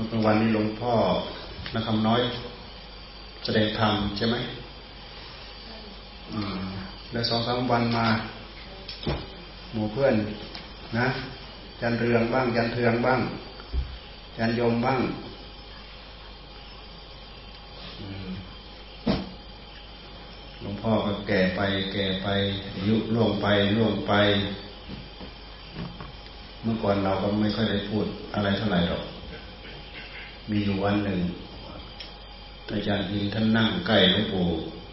มื่อกลางวันนี้หลวงพ่อนะคำน้อย แสดงธรรมใช่ไหมแล้วสองสามวันมา หมู่เพื่อน นะ จันเรืองบ้าง จันเทืองบ้าง จันยมบ้างหลวงพ่อก็แก่ไป แก่ไปอายุล่วงไปล่วงไป เมื่อก่อนเราก็ไม่ค่อยได้พูดอะไรเท่าไหร่หรอก มีอยู่วันหนึ่งอาจารย์อินท่านนั่งใกล้หลวงปู่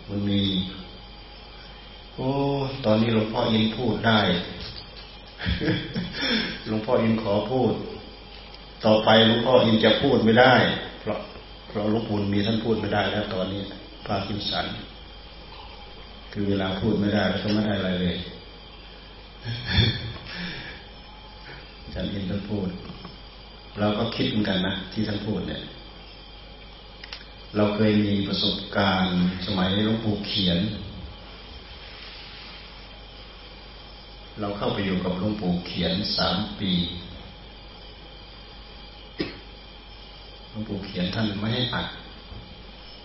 มันมี โอ้ ตอนนี้หลวงพ่ออินพูดได้หลวงพ่ออินขอพูด ต่อไปหลวงพ่ออินจะพูดไม่ได้ เพราะเพราะหลวงปู่มีท่านพูดไม่ได้แล้ว ตอนนี้พาคินสัน คือเวลาพูดไม่ได้แล้วก็ไม่ได้อะไรเลยอาจารย์อินท่านพูด เราก็คิดเหมือนกันนะที่ท่านพูดเนี่ย เราเคยมีประสบการณ์สมัยหลวงปู่เขียน เราเข้าไปอยู่กับหลวงปู่เขียนสามปีหลวงปู่เขียนท่านไม่ให้อัด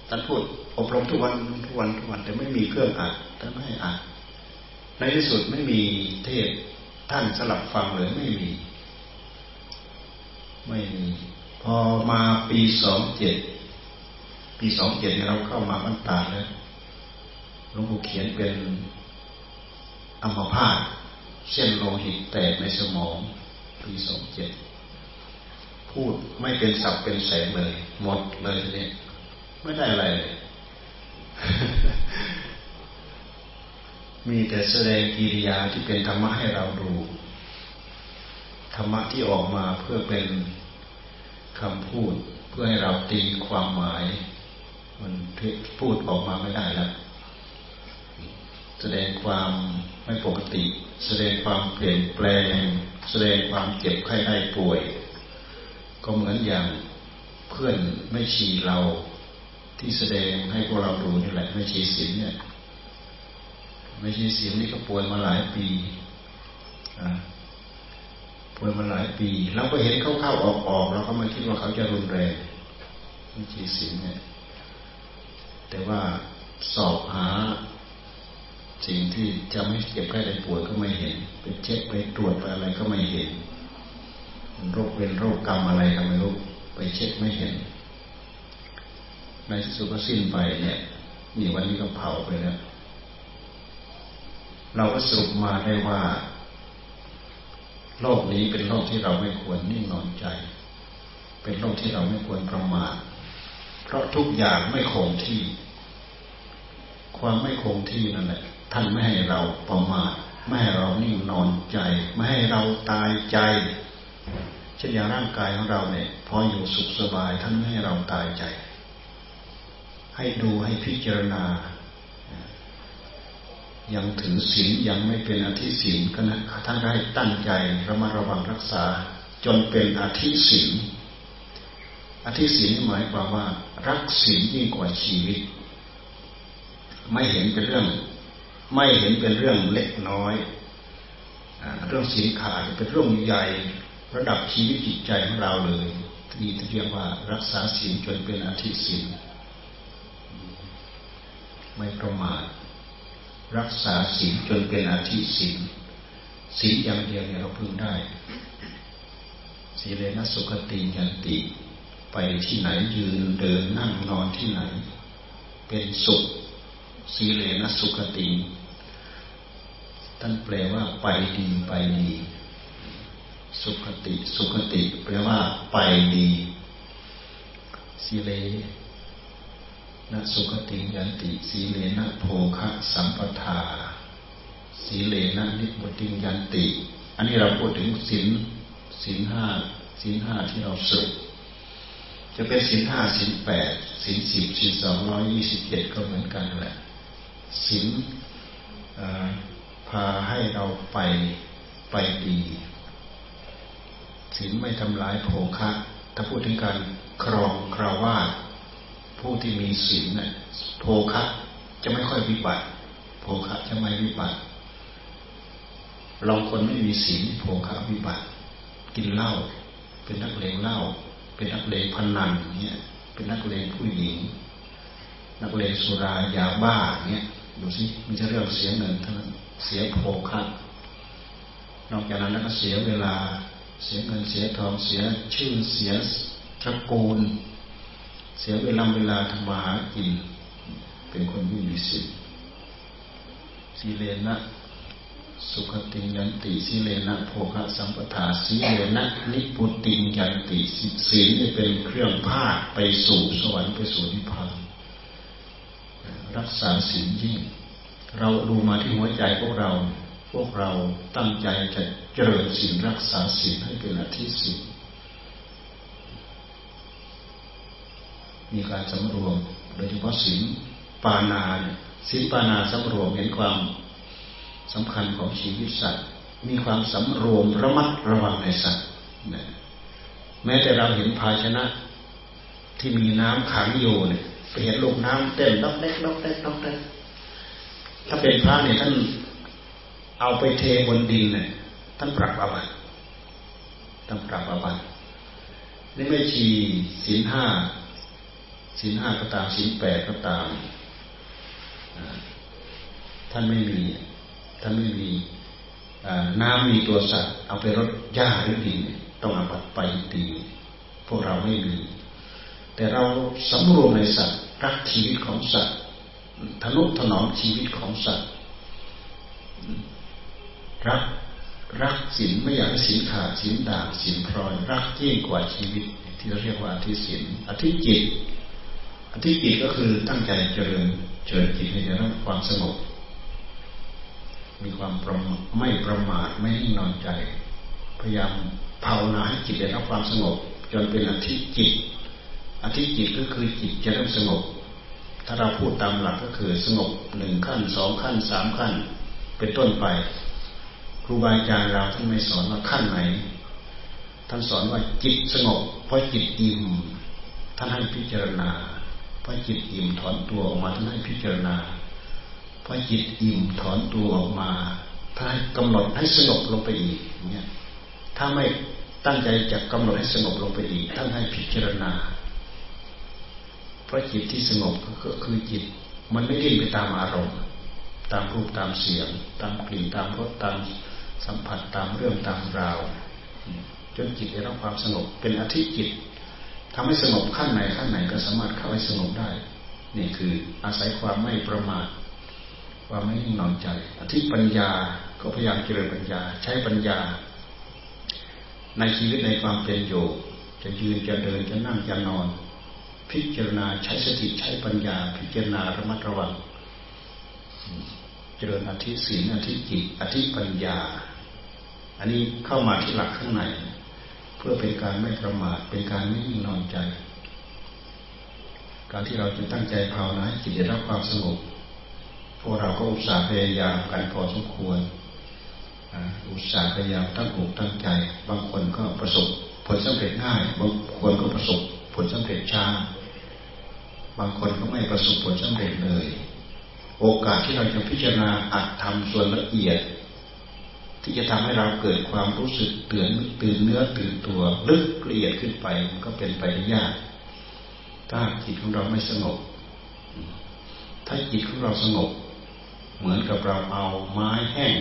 ท่านพูดอบรมทุกวันทุกวันทุกวันแต่ไม่มีเครื่องอัดท่านไม่ให้อัดในที่สุดไม่มีเทศท่านสลับฟังเลยไม่มี ไม่มีพอมาปีสองเจ็ดปีสองเจ็ดเราเข้ามาบรรตาแล้วหลวงปู่เขียนเป็นอัมพาตเส้นโลหิตแตกในสมองปีสองเจ็ดพูดไม่เป็นสับเป็นแสงเลย หมดเลยเนี่ยไม่ได้อะไรเลย มีแต่แสดงกิริยาที่เป็นธรรมะให้เราดู รรมะที่ออกมาเพื่อเป็นคำพูด เพื่อให้เราตีความหมาย มันพูดออกมาไม่ได้แล้วแสดงความไม่ปกติ แสดงความเปลี่ยนแปลง แสดงความเจ็บไข้ได้ป่วย ก็เหมือนอย่างเพื่อนไม่ชีเราที่แสดงให้พวกเราดูนี่แหละไม่ชีสินเนี่ยไม่ชีสินนี่ก็ป่วยมาหลายปีอ่า ป่วยมาหลายปีเราก็เห็นเข้าๆออกๆเราก็ไม่คิดว่าเขาจะรุนแรงไม่ชีสินเนี่ย แต่ว่าสอบหาสิ่งที่จะไม่เก็บไข้ได้ป่วยก็ไม่เห็นไปเช็คไปตรวจไปอะไรก็ไม่เห็น โรคเป็นโรคกรรมอะไรก็ไม่รู้ไปเช็คไม่เห็น ในที่สุดก็สิ้นไปเนี่ยนี่วันนี้ก็เผาไปแล้ว เราก็สรุปมาได้ว่า โลกนี้เป็นโลกที่เราไม่ควรนิ่งนอนใจ เป็นโลกที่เราไม่ควรประมาทเพราะทุกอย่างไม่คงที่ ความไม่คงที่นั่นแหละท่านไม่ให้เราประมาทไม่ให้เรานิ่งนอนใจ ไม่ให้เราตายใจเช่นอย่างร่างกายของเราเนี่ย พออยู่สุขสบายท่านไม่ให้เราตายใจ ให้ดูให้พิจารณา ยังถือศีลยังไม่เป็นอธิศีลก็นะท่านได้ตั้งใจระมัดระวังรักษา จนเป็นอธิศีลอธิศีลหมายความว่า รักศีลยิ่งกว่าชีวิต ไม่เห็นเป็นเรื่อง ไม่เห็นเป็นเรื่องเล็กน้อยเรื่องศีลขาดเป็นเรื่องใหญ่ระดับชีวิตจิตใจของเราเลยที่เรียกว่ารักษาศีลจนเป็นอธิศีลไม่ประมาท รักษาศีลจนเป็นอาชีพศีลศีลอย่างเดียวเนี่ยเราพึงได้สีเลนะสุขติยันติ ไปที่ไหนยืนเดินนั่งนอนที่ไหน เป็นสุขสีเลนะสุขติท่านแปลว่าไปดีไปดี สุขติ สุขติ แปลว่า ไปดีสีเล นะสุขติยันติสีเลนะโภคะสัมปทา สีเลนะนิพติยันติ อันนี้เราพูดถึงศีลศีลห้าศีลห้าที่เราสุดจะเป็นศีลห้าศีลแปดศีลสิบศีลสองร้อยยี่สิบเจ็ดก็เหมือนกันแหละศีลพาให้เราไปไปดีศีลไม่ทำลายโภคะถ้าพูดถึงการครองคราวาส ผู้ที่มีศีลเนี่ยโภคะจะไม่ค่อยวิบัติโภคะจะไม่วิบัติลองคนไม่มีศีลโภคะวิบัติ กินเหล้าเป็นนักเลงเหล้าเป็นนักเลงพนันเนี่ยเป็นนักเลงผู้หญิง นักเลงสุรายาบ้าเนี่ยดูสิมีจะเรื่องเสียเงินเท่านั้นเสียโภคะนอกจากนั้นแล้วก็เสียเวลา เสียเงินเสียทองเสียชื่อเสียตระกูล เสียเวลาเวลาทำมาหากิน เป็นคนไม่มีสิทธิ์สีเลนะสุขติยันติสีเลนะโภคะสัมปทาสีเลนะนิพุติยันติสีนี่เป็นเครื่องพาไปสู่สวรรค์ไปสู่นิพพานรักษาศีลยิ่ง เราดูมาที่หัวใจพวกเรา พวกเราตั้งใจจะเจริญศีลรักษาศีลให้เป็นอาทิศีล มีการสำรวม โดยเฉพาะศีลปานาศีลปานาสำรวมเห็นความสำคัญของชีวิตสัตว์ มีความสำรวมระมัดระวังในสัตว์แม้แต่เราเห็นภาชนะที่มีน้ำขังอยู่เนี่ยไปเห็นลูกน้ำเต้นดอกเล็กดอกเล็กดอกเล็กถ้าเป็นพระเนี่ยท่านเอาไปเทบนดินเนี่ยท่านปรับอาบัติท่านปรับอาบัตินี่ไม่ชีศีลห้า ศีลห้าก็ตามศีลแปดก็ตามท่านไม่มีท่านไม่มีน้ำมีตัวสัตว์ เอาไปรดหญ้าหรือดินต้องอาบัตไปตีพวกเราไม่มี แต่เราสำรวมในสัตว์รักชีวิตของสัตว์ทนุถนอมชีวิตของสัตว์รักรักศีลไม่อยากให้ศีลขาดศีลด่างศีลพลอย รักยิ่งกว่าชีวิตที่เราเรียกว่าอธิศีลอธิจิต อธิจิตก็คือตั้งใจเจริญเจริญจิตให้ได้รับความสงบมีความประไม่ประมาทไม่นิ่งนอนใจ พยายามภาวนาให้จิตได้รับความสงบ จนเป็นอธิจิต อธิจิตก็คือจิตจะเริ่มสงบ ถ้าเราพูดตามหลักก็คือสงบหนึ่งขั้นสองขั้นสามขั้น เป็นต้นไป ครูบาอาจารย์เราท่านไม่สอนว่าขั้นไหน ท่านสอนว่าจิตสงบ เพราะจิตอิ่มท่านให้พิจารณา พราะจิตอิ่มถอนตัวออกมาท่านให้พิจารณาเพราะจิตอิ่มถอนตัวออกมาท่านให้กำหนดให้สงบลงไปอีกเนี่ยถ้าไม่ตั้งใจจะกำหนดให้สงบลงไปอีกท่านให้พิจารณา เพราะจิตที่สงบก็คือจิต มันไม่ดิ้นไปตามอารมณ์ ตามรูปตามเสียง ตามกลิ่นตามรสตามสัมผัสตามเรื่องตามราว จนจิตได้รับความสงบเป็นอธิจิต ทำให้สงบขั้นไหนขั้นไหนก็สามารถเข้าให้สงบได้ นี่คืออาศัยความไม่ประมาทความไม่นิ่งนอนใจ อธิปัญญาก็พยายามเจริญปัญญา ใช้ปัญญา ในชีวิตในความเป็นอยู่ จะยืนจะเดินจะนั่งจะนอน พิจารณาใช้สติใช้ปัญญา พิจารณาระมัดระวัง เจริญอธิศีลอธิจิตอธิปัญญา อันนี้เข้ามาที่หลักข้างใน เพื่อเป็นการไม่ประมาทเป็นการไม่นิ่งนอนใจ การที่เราจะตั้งใจภาวนาจิตจะรับความสงบพวกเราก็อุตส่าห์พยายามกันพอสมควรอุตส่าห์พยายามตั้งอกตั้งใจ บางคนก็ประสบผลสำเร็จง่าย บางคนก็ประสบผลสำเร็จช้า บางคนก็ไม่ประสบผลสำเร็จเลย โอกาสที่เราจะพิจารณาอัดทำส่วนละเอียด ที่จะทำให้เราเกิดความรู้สึกเตือนตื่นเนื้อตื่นตัวลึกละเอียดขึ้นไปมันก็เป็นไปได้ยาก ถ้าจิตของเราไม่สงบ ถ้าจิตของเราสงบ เหมือนกับเราเอาไม้แห้ง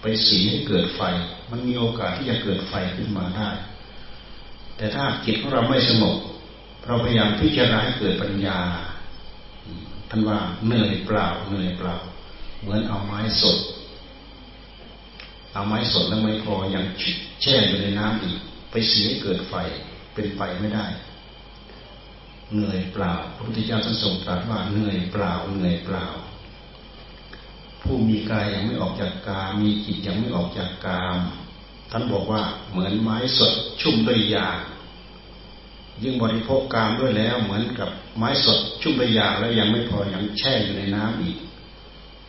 ไปสีให้เกิดไฟ มันมีโอกาสที่จะเกิดไฟขึ้นมาได้ แต่ถ้าจิตของเราไม่สงบ เราพยายามพิจารณาให้เกิดปัญญาท่านว่าเหนื่อยเปล่าเหนื่อยเปล่า เหมือนเอาไม้สด เอาไม้สดแล้วไม่พอยังแช่อยู่ในน้ำอีก ไปเสียเกิดไฟเป็นไปไม่ได้ เหนื่อยเปล่าพระพุทธเจ้าท่านทรงตรัสว่าเหนื่อยเปล่าเหนื่อยเปล่า ผู้มีกายยังไม่ออกจากกามมีจิตยังไม่ออกจากกามท่านบอกว่าเหมือนไม้สดชุ่มด้วยยายิ่งบริโภคกามด้วยแล้วเหมือนกับไม้สดชุ่มไปยาแล้วยังไม่พอยังแช่อยู่ในน้ำอีก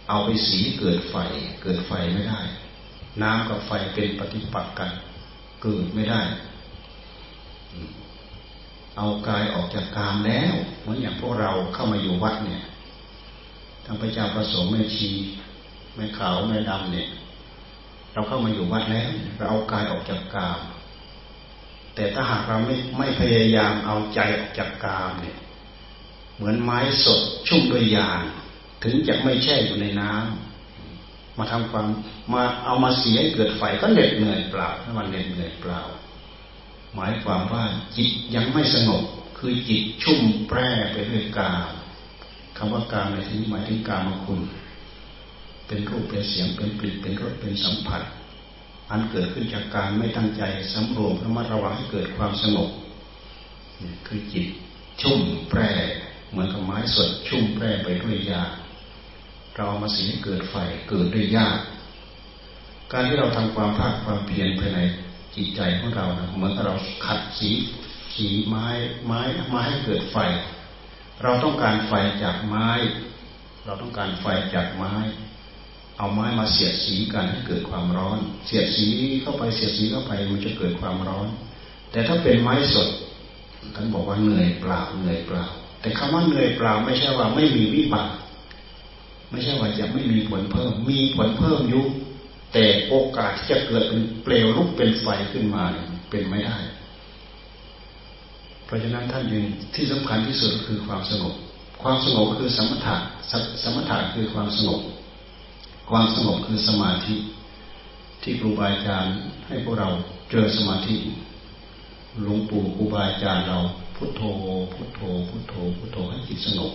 เอาไปสีเกิดไฟเกิดไฟไม่ได้ น้ำกับไฟเป็นปฏิปักษ์กัน เกิดไม่ได้ เอากายออกจากกามแล้ว เหมือนอย่างพวกเราเข้ามาอยู่วัดเนี่ยทางพระเจ้าประสงค์แม่ชีแม่ขาวแม่ดำเนี่ย เราเข้ามาอยู่วัดแล้วเราเอากายออกจากกาม แต่ถ้าหากเราไม่ไม่พยายามเอาใจออกจากกามเนี่ย เหมือนไม้สดชุ่มด้วยยาง ถึงจะไม่แช่อยู่ในน้ำ มาทำความมาเอามาเสียเกิดไฟก็เหน็ดเหนื่อยเปล่าถ้ามันเหน็ดเหนื่อยเปล่า หมายความว่าจิตยังไม่สงบคือจิตชุ่มแปร่ไปด้วยกามคำว่ากามในที่นี้หมายถึงกามคุณ เป็นรูปเป็นเสียงเป็นกลิ่นเป็นรสเป็นสัมผัส อันเกิดขึ้นจากการไม่ตั้งใจสำรวมระมัดระวังให้เกิดความสงบคือจิตชุ่มแปร่เหมือนกับไม้สดชุ่มแปร่ไปด้วยยา เรามาสีให้เกิดไฟเกิดด้วยยากการที่เราทำความภาคความเพียรภายในจิตใจของเรานะเหมือนกับเราขัดสีสีไม้ไม้ไม้ให้เกิดไฟ เราต้องการไฟจากไม้ เราต้องการไฟจากไม้ เอาไม้มาเสียดสีกันให้เกิดความร้อน เสียดสีเข้าไปเสียดสีเข้าไปมันจะเกิดความร้อน แต่ถ้าเป็นไม้สดท่านบอกว่าเหนื่อยเปล่าเหนื่อยเปล่า แต่คำว่าเหนื่อยเปล่าไม่ใช่ว่าไม่มีวิบาก ไม่ใช่ว่าจะไม่มีผลเพิ่ม มีผลเพิ่มยุคแต่โอกาสที่จะเกิดเป็นเปลวลุกเป็นไฟขึ้นมาเป็นไม่ได้ เพราะฉะนั้นท่านยึงที่สำคัญที่สุดคือความสงบ ความสงบคือสมถะสมถะคือความสงบ ความสงบคือสมาธิ ที่ครูบาอาจารย์ให้พวกเราเจอสมาธิหลวงปู่ครูบาอาจารย์เราพุทโธ พุทโธ พุทโธ พุทโธให้จิตสงบ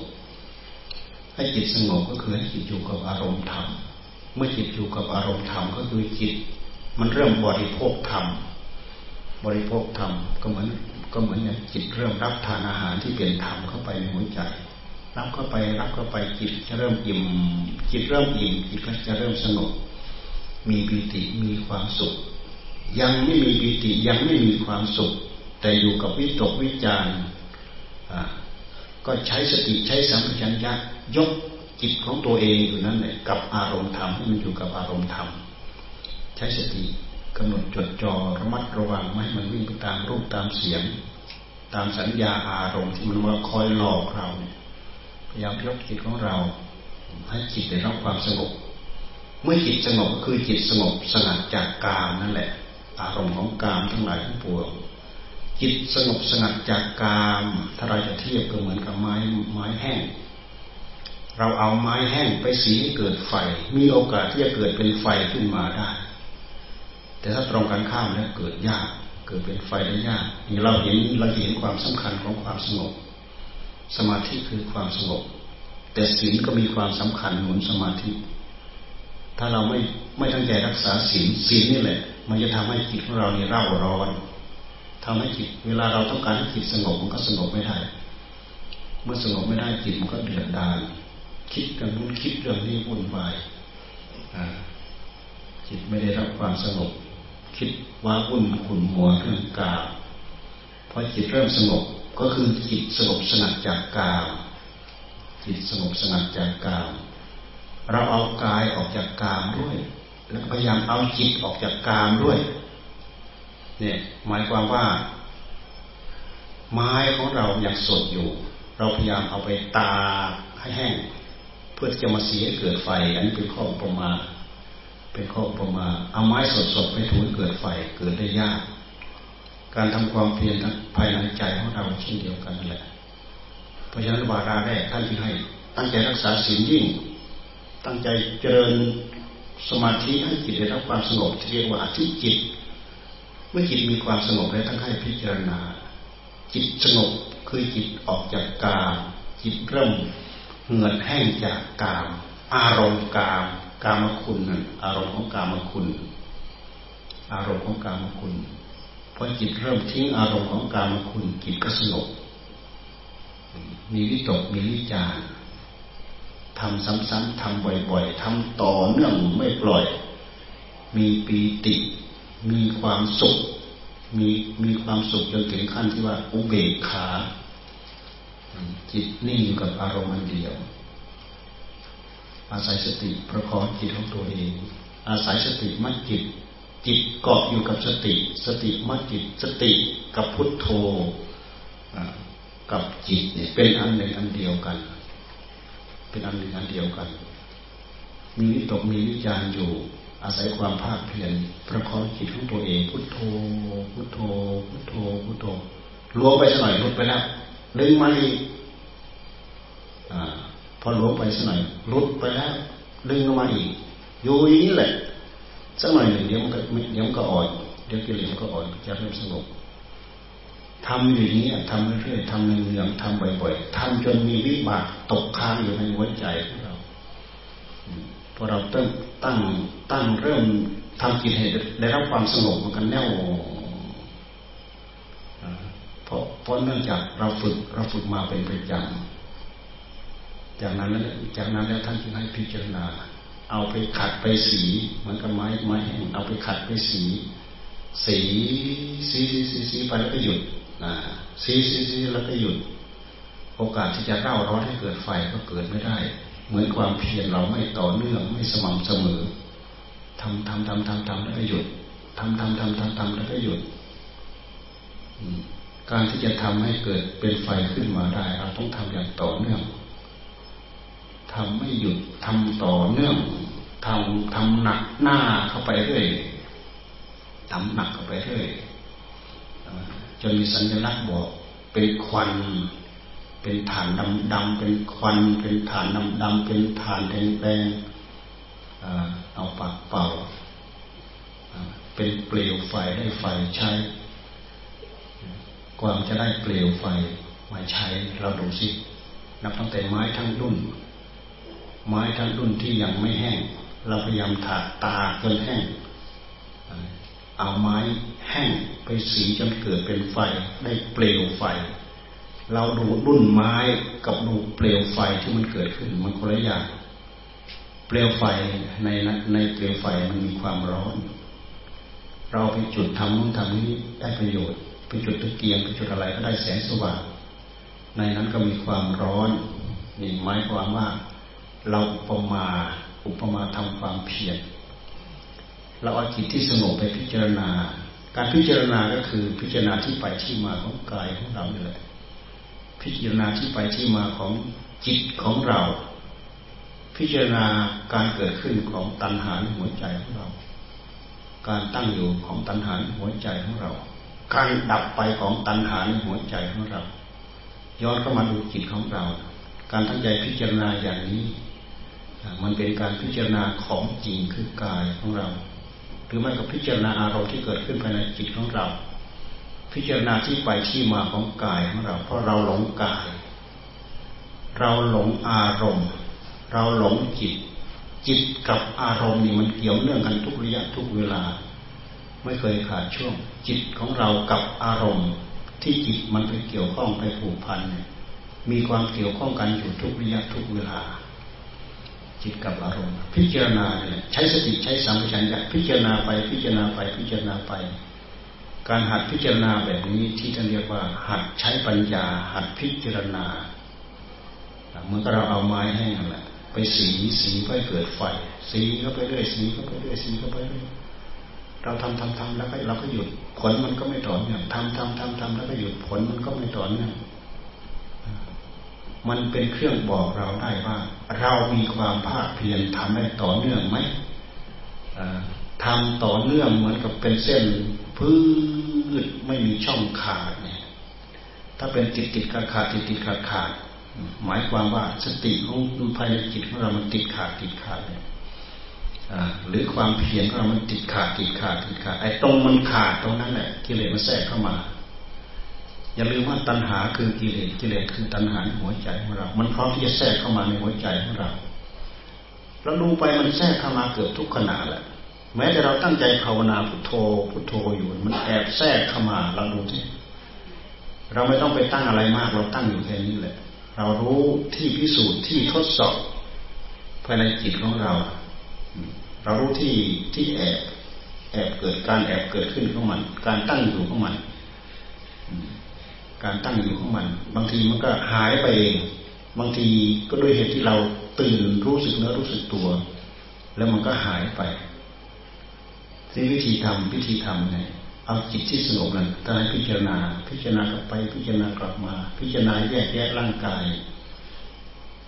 ให้จิตสงบก็คือให้จิตอยู่กับอารมณ์ธรรม เมื่อจิตอยู่กับอารมณ์ธรรมก็คือจิต มันเริ่มบริโภคธรรม บริโภคธรรมก็เหมือนก็เหมือนอย่างจิตเริ่มรับทานอาหารที่เป็นธรรมเข้าไปในหัวใจ รับเข้าไปรับเข้าไปจิตจะเริ่มอิ่ม จิตเริ่มอิ่มจิตก็จะเริ่มสงบ มีปีติมีความสุข ยังไม่มีปีติยังไม่มีความสุข แต่อยู่กับวิตกวิจารก็ใช้สติใช้สัมผัสัญญะ ยกจิตของตัวเองอยู่นั่นแหละกับอารมณ์ธรรมให้มันอยู่กับอารมณ์ธรรมใช้สติกำหนดจดจ่อระมัดระวังไม่ให้มันวิ่งไปตามรูปตามเสียง ตามสัญญาอารมณ์ที่มันมาคอยหลอกเราเนี่ยพยายามยกจิตของเรา ให้จิตได้รับความสงบเมื่อจิตสงบคือจิตสงบสงัดจากกามนั่นแหละ อารมณ์ของกามทั้งหลายทั้งปวงจิตสงบสงัดจากกาม ถ้าเราจะเทียบก็เหมือนกับไม้ไม้แห้ง เราเอาไม้แห้งไปสีให้เกิดไฟ มีโอกาสที่จะเกิดเป็นไฟขึ้นมาได้ แต่ถ้าตรงกันข้ามแล้วเกิดยาก เกิดเป็นไฟได้ยากนี่เราเห็นเราเห็นความสำคัญของความสงบ สมาธิคือความสงบ แต่ศีลก็มีความสำคัญหมือนสมาธิ ถ้าเราไม่ไม่ตั้งใจรักษาศีลศีลนี่แหละ มันจะทำให้จิตของเราเนี่ยเร่าร้อนทำให้จิตเวลาเราต้องการให้จิตสงบมันก็สงบไม่ได้ เมื่อสงบไม่ได้จิตมันก็เดือดดาล คิดกันนู้นคิดเรื่องนี้วุ่นวายจิตไม่ได้รับความสงบคิดว่าวุ่นขุนหัวเรื่องกาพอจิตเริ่มสงบก็คือจิตสงบสงัดจากกามจิตสงบสงัดจากกามเราเอากายออกจากกามด้วย แล้วพยายามเอาจิตออกจากกามด้วย เนี่ยหมายความว่า ไม้ของเรายังสดอยู่ เราพยายามเอาไปตาให้แห้ง พื่อจะมาเสียเกิดไฟ อันนี้เป็นข้อประมาเป็นข้อประมาเอาไม้สดๆไปถูเกิดไฟเกิดได้ยาก การทำความเพียรภายในใจของเราเช่นเดียวกันนั่นแหละเพราะฉะนั้นวาระแรกท่านที่ให้ ตั้งใจรักษาศีลยิ่ง ตั้งใจเจริญสมาธิให้จิตได้รับความสงบที่เรียกว่าอธิจิต เมื่อจิตมีความสงบแล้วท่านให้พิจารณา จิตสงบคือจิตออกจากกาจิตเริ่ม เหงื่อแห้งจากกาม อารมณ์กาม กามคุณนั่นอารมณ์ของกามคุณ อารมณ์ของกามคุณพอจิตเริ่มทิ้งอารมณ์ของกามคุณจิตก็สงบมีวิตกมีวิจารทำซ้ำๆทำบ่อยๆทำต่อเนื่องไม่ปล่อย มีปีติ มีความสุข มีมีความสุขจนถึงขั้นที่ว่าอุเบกขา จิตนิ่งอยู่กับอารมณ์อันเดียว อาศัยสติประคองจิตของตัวเอง อาศัยสติมัดจิต จิตเกาะอยู่กับสติ สติมัดจิต สติกับพุทโธกับจิตเนี่ยเป็นอันหนึ่งอันเดียวกัน เป็นอันหนึ่งอันเดียวกัน มีวิตกมีวิจารอยู่ อาศัยความภาคเพียรประคองจิตของตัวเอง พุทโธ พุทโธ พุทโธ พุทโธรวมไปสักหน่อยลดไปแล้ว ดึงมาอีกพอรวมไปสักหน่อยลุดไปแล้ว ดึงมาอีก อยู่อย่างนี้แหละสักหน่อยหนึ่งเดี๋ยวมันก็เดี๋ยวมันก็อ่อนเดี๋ยวกิเลสมันก็อ่อนจะเริ่มสงบทำอยู่นี้ทำเรื่อยๆทำเนืองๆทำบ่อยๆทำจนมีวิบากตกค้างอยู่ในหัวใจของเราพอเราตั้งตั้งตั้งเริ่มทำกิจให้ได้รับความสงบมันกันแน่ว เพราะเพราะเนื่องจากเราฝึกเราฝึกมาเป็นประจำจากนั้นแล้วจากนั้นแล้วท่านจึงให้พิจารณา เอาไปขัดไปสีเหมือนกับไม้ไม้แห้งเอาไปขัดไปสี สีสีสีสีไปแล้วก็หยุดนะสีสีสีแล้วก็หยุด โอกาสที่จะเล่าร้อนให้เกิดไฟก็เกิดไม่ได้ เหมือนความเพียรเราไม่ต่อเนื่องไม่สม่ำเสมอทำทำทำทำทำแล้วก็หยุดทำทำทำทำทำแล้วก็หยุด การที่จะทำให้เกิดเป็นไฟขึ้นมาได้ เราต้องทำอย่างต่อเนื่องทำไม่หยุดทำต่อเนื่องทำทำหนักหน้าเข้าไปเรื่อยทำหนักเข้าไปเรื่อยจนมีสัญลักษณ์บอกเป็นควัน เป็นฐานดำดำเป็นควัน เป็นฐานดำดำเป็นฐานแดงแดงเอาปากเป่า เป็นเปลวไฟได้ไฟใช้ กว่าจะได้เปลวไฟมาใช้เราดูสินับตั้งแต่ไม้ทั้งรุ่น ไม้ทั้งรุ่นที่ยังไม่แห้ง เราพยายามถากตาจนแห้ง เอาไม้แห้งไปสีจนเกิดเป็นไฟได้เปลวไฟ เราดูรุ่นไม้กับดูเปลวไฟที่มันเกิดขึ้นมันคนละอย่างเปลวไฟในในเปลวไฟมันมีความร้อน เราไปจุดทำนู่นทำนี้ได้ประโยชน์ ไปจุดตะเกียงไปจุดอะไรก็ได้แสงสว่าง ในนั้นก็มีความร้อนนี่หมายความว่าเราอุปมาอุปมาทำความเพียรเราเอาจิตที่สงบไปพิจารณา การพิจารณาก็คือพิจารณาที่ไปที่มาของกายของเราเลยพิจารณาที่ไปที่มาของจิตของเรา พิจารณาการเกิดขึ้นของตัณหาหัวใจของเรา การตั้งอยู่ของตัณหาหัวใจของเรา การดับไปของตัณหาในหัวใจของเรา ย้อนเข้ามาดูจิตของเรา การตั้งใจพิจารณาอย่างนี้ มันเป็นการพิจารณาของจริงคือกายของเรา หรือไม่ก็พิจารณาอารมณ์ที่เกิดขึ้นภายในจิตของเรา พิจารณาที่ไปที่มาของกายของเรา เพราะเราหลงกาย เราหลงอารมณ์ เราหลงจิต จิตกับอารมณ์นี่มันเกี่ยวเนื่องกันทุกระยะทุกเวลา ไม่เคยขาดช่วง จิตของเรากับอารมณ์ ที่จิตมันไปเกี่ยวข้องไปผูกพันเนี่ยมีความเกี่ยวข้องกันอยู่ทุกระยะทุกเวลา จิตกับอารมณ์ พิจารณาเนี่ยใช้สติใช้สัมปชัญญะพิจารณาไปพิจารณาไปพิจารณาไป การหัดพิจารณาแบบนี้ที่ท่านเรียกว่า หัดใช้ปัญญา หัดพิจารณาเหมือนเราเอาไม้แห้งแหละไปสีสีเพื่อเกิดไฟ สีเข้าไปเรื่อยสีเข้าไปเรื่อยสีเข้าไปเรื่อย เราทำทำทำแล้วก็เราก็หยุด ผลมันก็ไม่ต่อเนื่องทำทำทำทำแล้วก็หยุดผลมันก็ไม่ต่อเนื่องมันเป็นเครื่องบอกเราได้ว่า เรามีความภาคเพียรทำได้ต่อเนื่องไหมทำต่อเนื่องเหมือนกับเป็นเส้นพื้นไม่มีช่องขาดเนี่ย ถ้าเป็นติดติดขาดขาดติดติดขาดขาดหมายความว่าสติของภายในจิตของเรามันติดขาดติดขาดเนี่ย หรือความเพียรของเรามันติดขาดติดขาดติดขาดไอ้ตรงมันขาดตรงนั้นแหละกิเลสมันแทรกเข้ามา อย่าลืมว่าตัณหาคือกิเลสกิเลสคือตัณหาในหัวใจของเรา มันพร้อมที่จะแทรกเข้ามาในหัวใจของเราเราดูไปมันแทรกเข้ามาเกือบทุกขณะแหละแม้แต่เราตั้งใจภาวนาพุทโธพุทโธอยู่ มันแอบแทรกเข้ามาเราดูที่เราไม่ต้องไปตั้งอะไรมาก เราตั้งอยู่แค่นี้แหละ เรารู้ที่พิสูจน์ที่ทดสอบภายในจิตของเรา เรารู้ที่ที่แอบแอบเกิดการแอบเกิดขึ้นของมัน การตั้งอยู่ของมัน การตั้งอยู่ของมัน บางทีมันก็หายไปเอง บางทีก็ด้วยเหตุที่เราตื่นรู้สึกเนื้อรู้สึกตัว แล้วมันก็หายไปที่วิธีทำวิธีทำไงเอาจิตที่สงบนั้นถ้าให้พิจารณา พิจารณากลับไปพิจารณากลับมา พิจารณาแยกแยะร่างกาย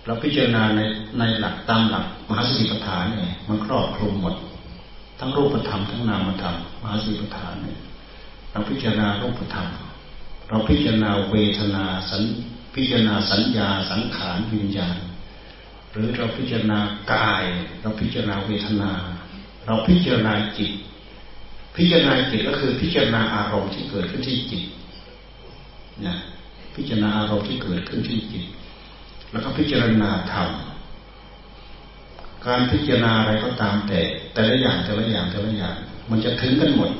เราพิจารณาในในหลักตามหลักมหาสติปัฏฐานเนี่ยมันครอบคลุมหมด ทั้งรูปธรรมทั้งนามธรรมมหาสีปฐานเนี่ยเราพิจารณารูปธรรม เราพิจารณาเวทนาสัญพิจารณาสัญญาสังขารวิญญาณ หรือเราพิจารณากาย เราพิจารณาเวทนา เราพิจารณาจิต พิจารณาจิตก็คือพิจารณาอารมณ์ที่เกิดขึ้นที่จิตนะพิจารณาอารมณ์ที่เกิดขึ้นที่จิต แล้วก็พิจารณาธรรมการพิจารณาอะไรก็ตามแต่ แต่ละอย่างแต่ละอย่างแต่ละอย่าง มันจะถึงกันหมด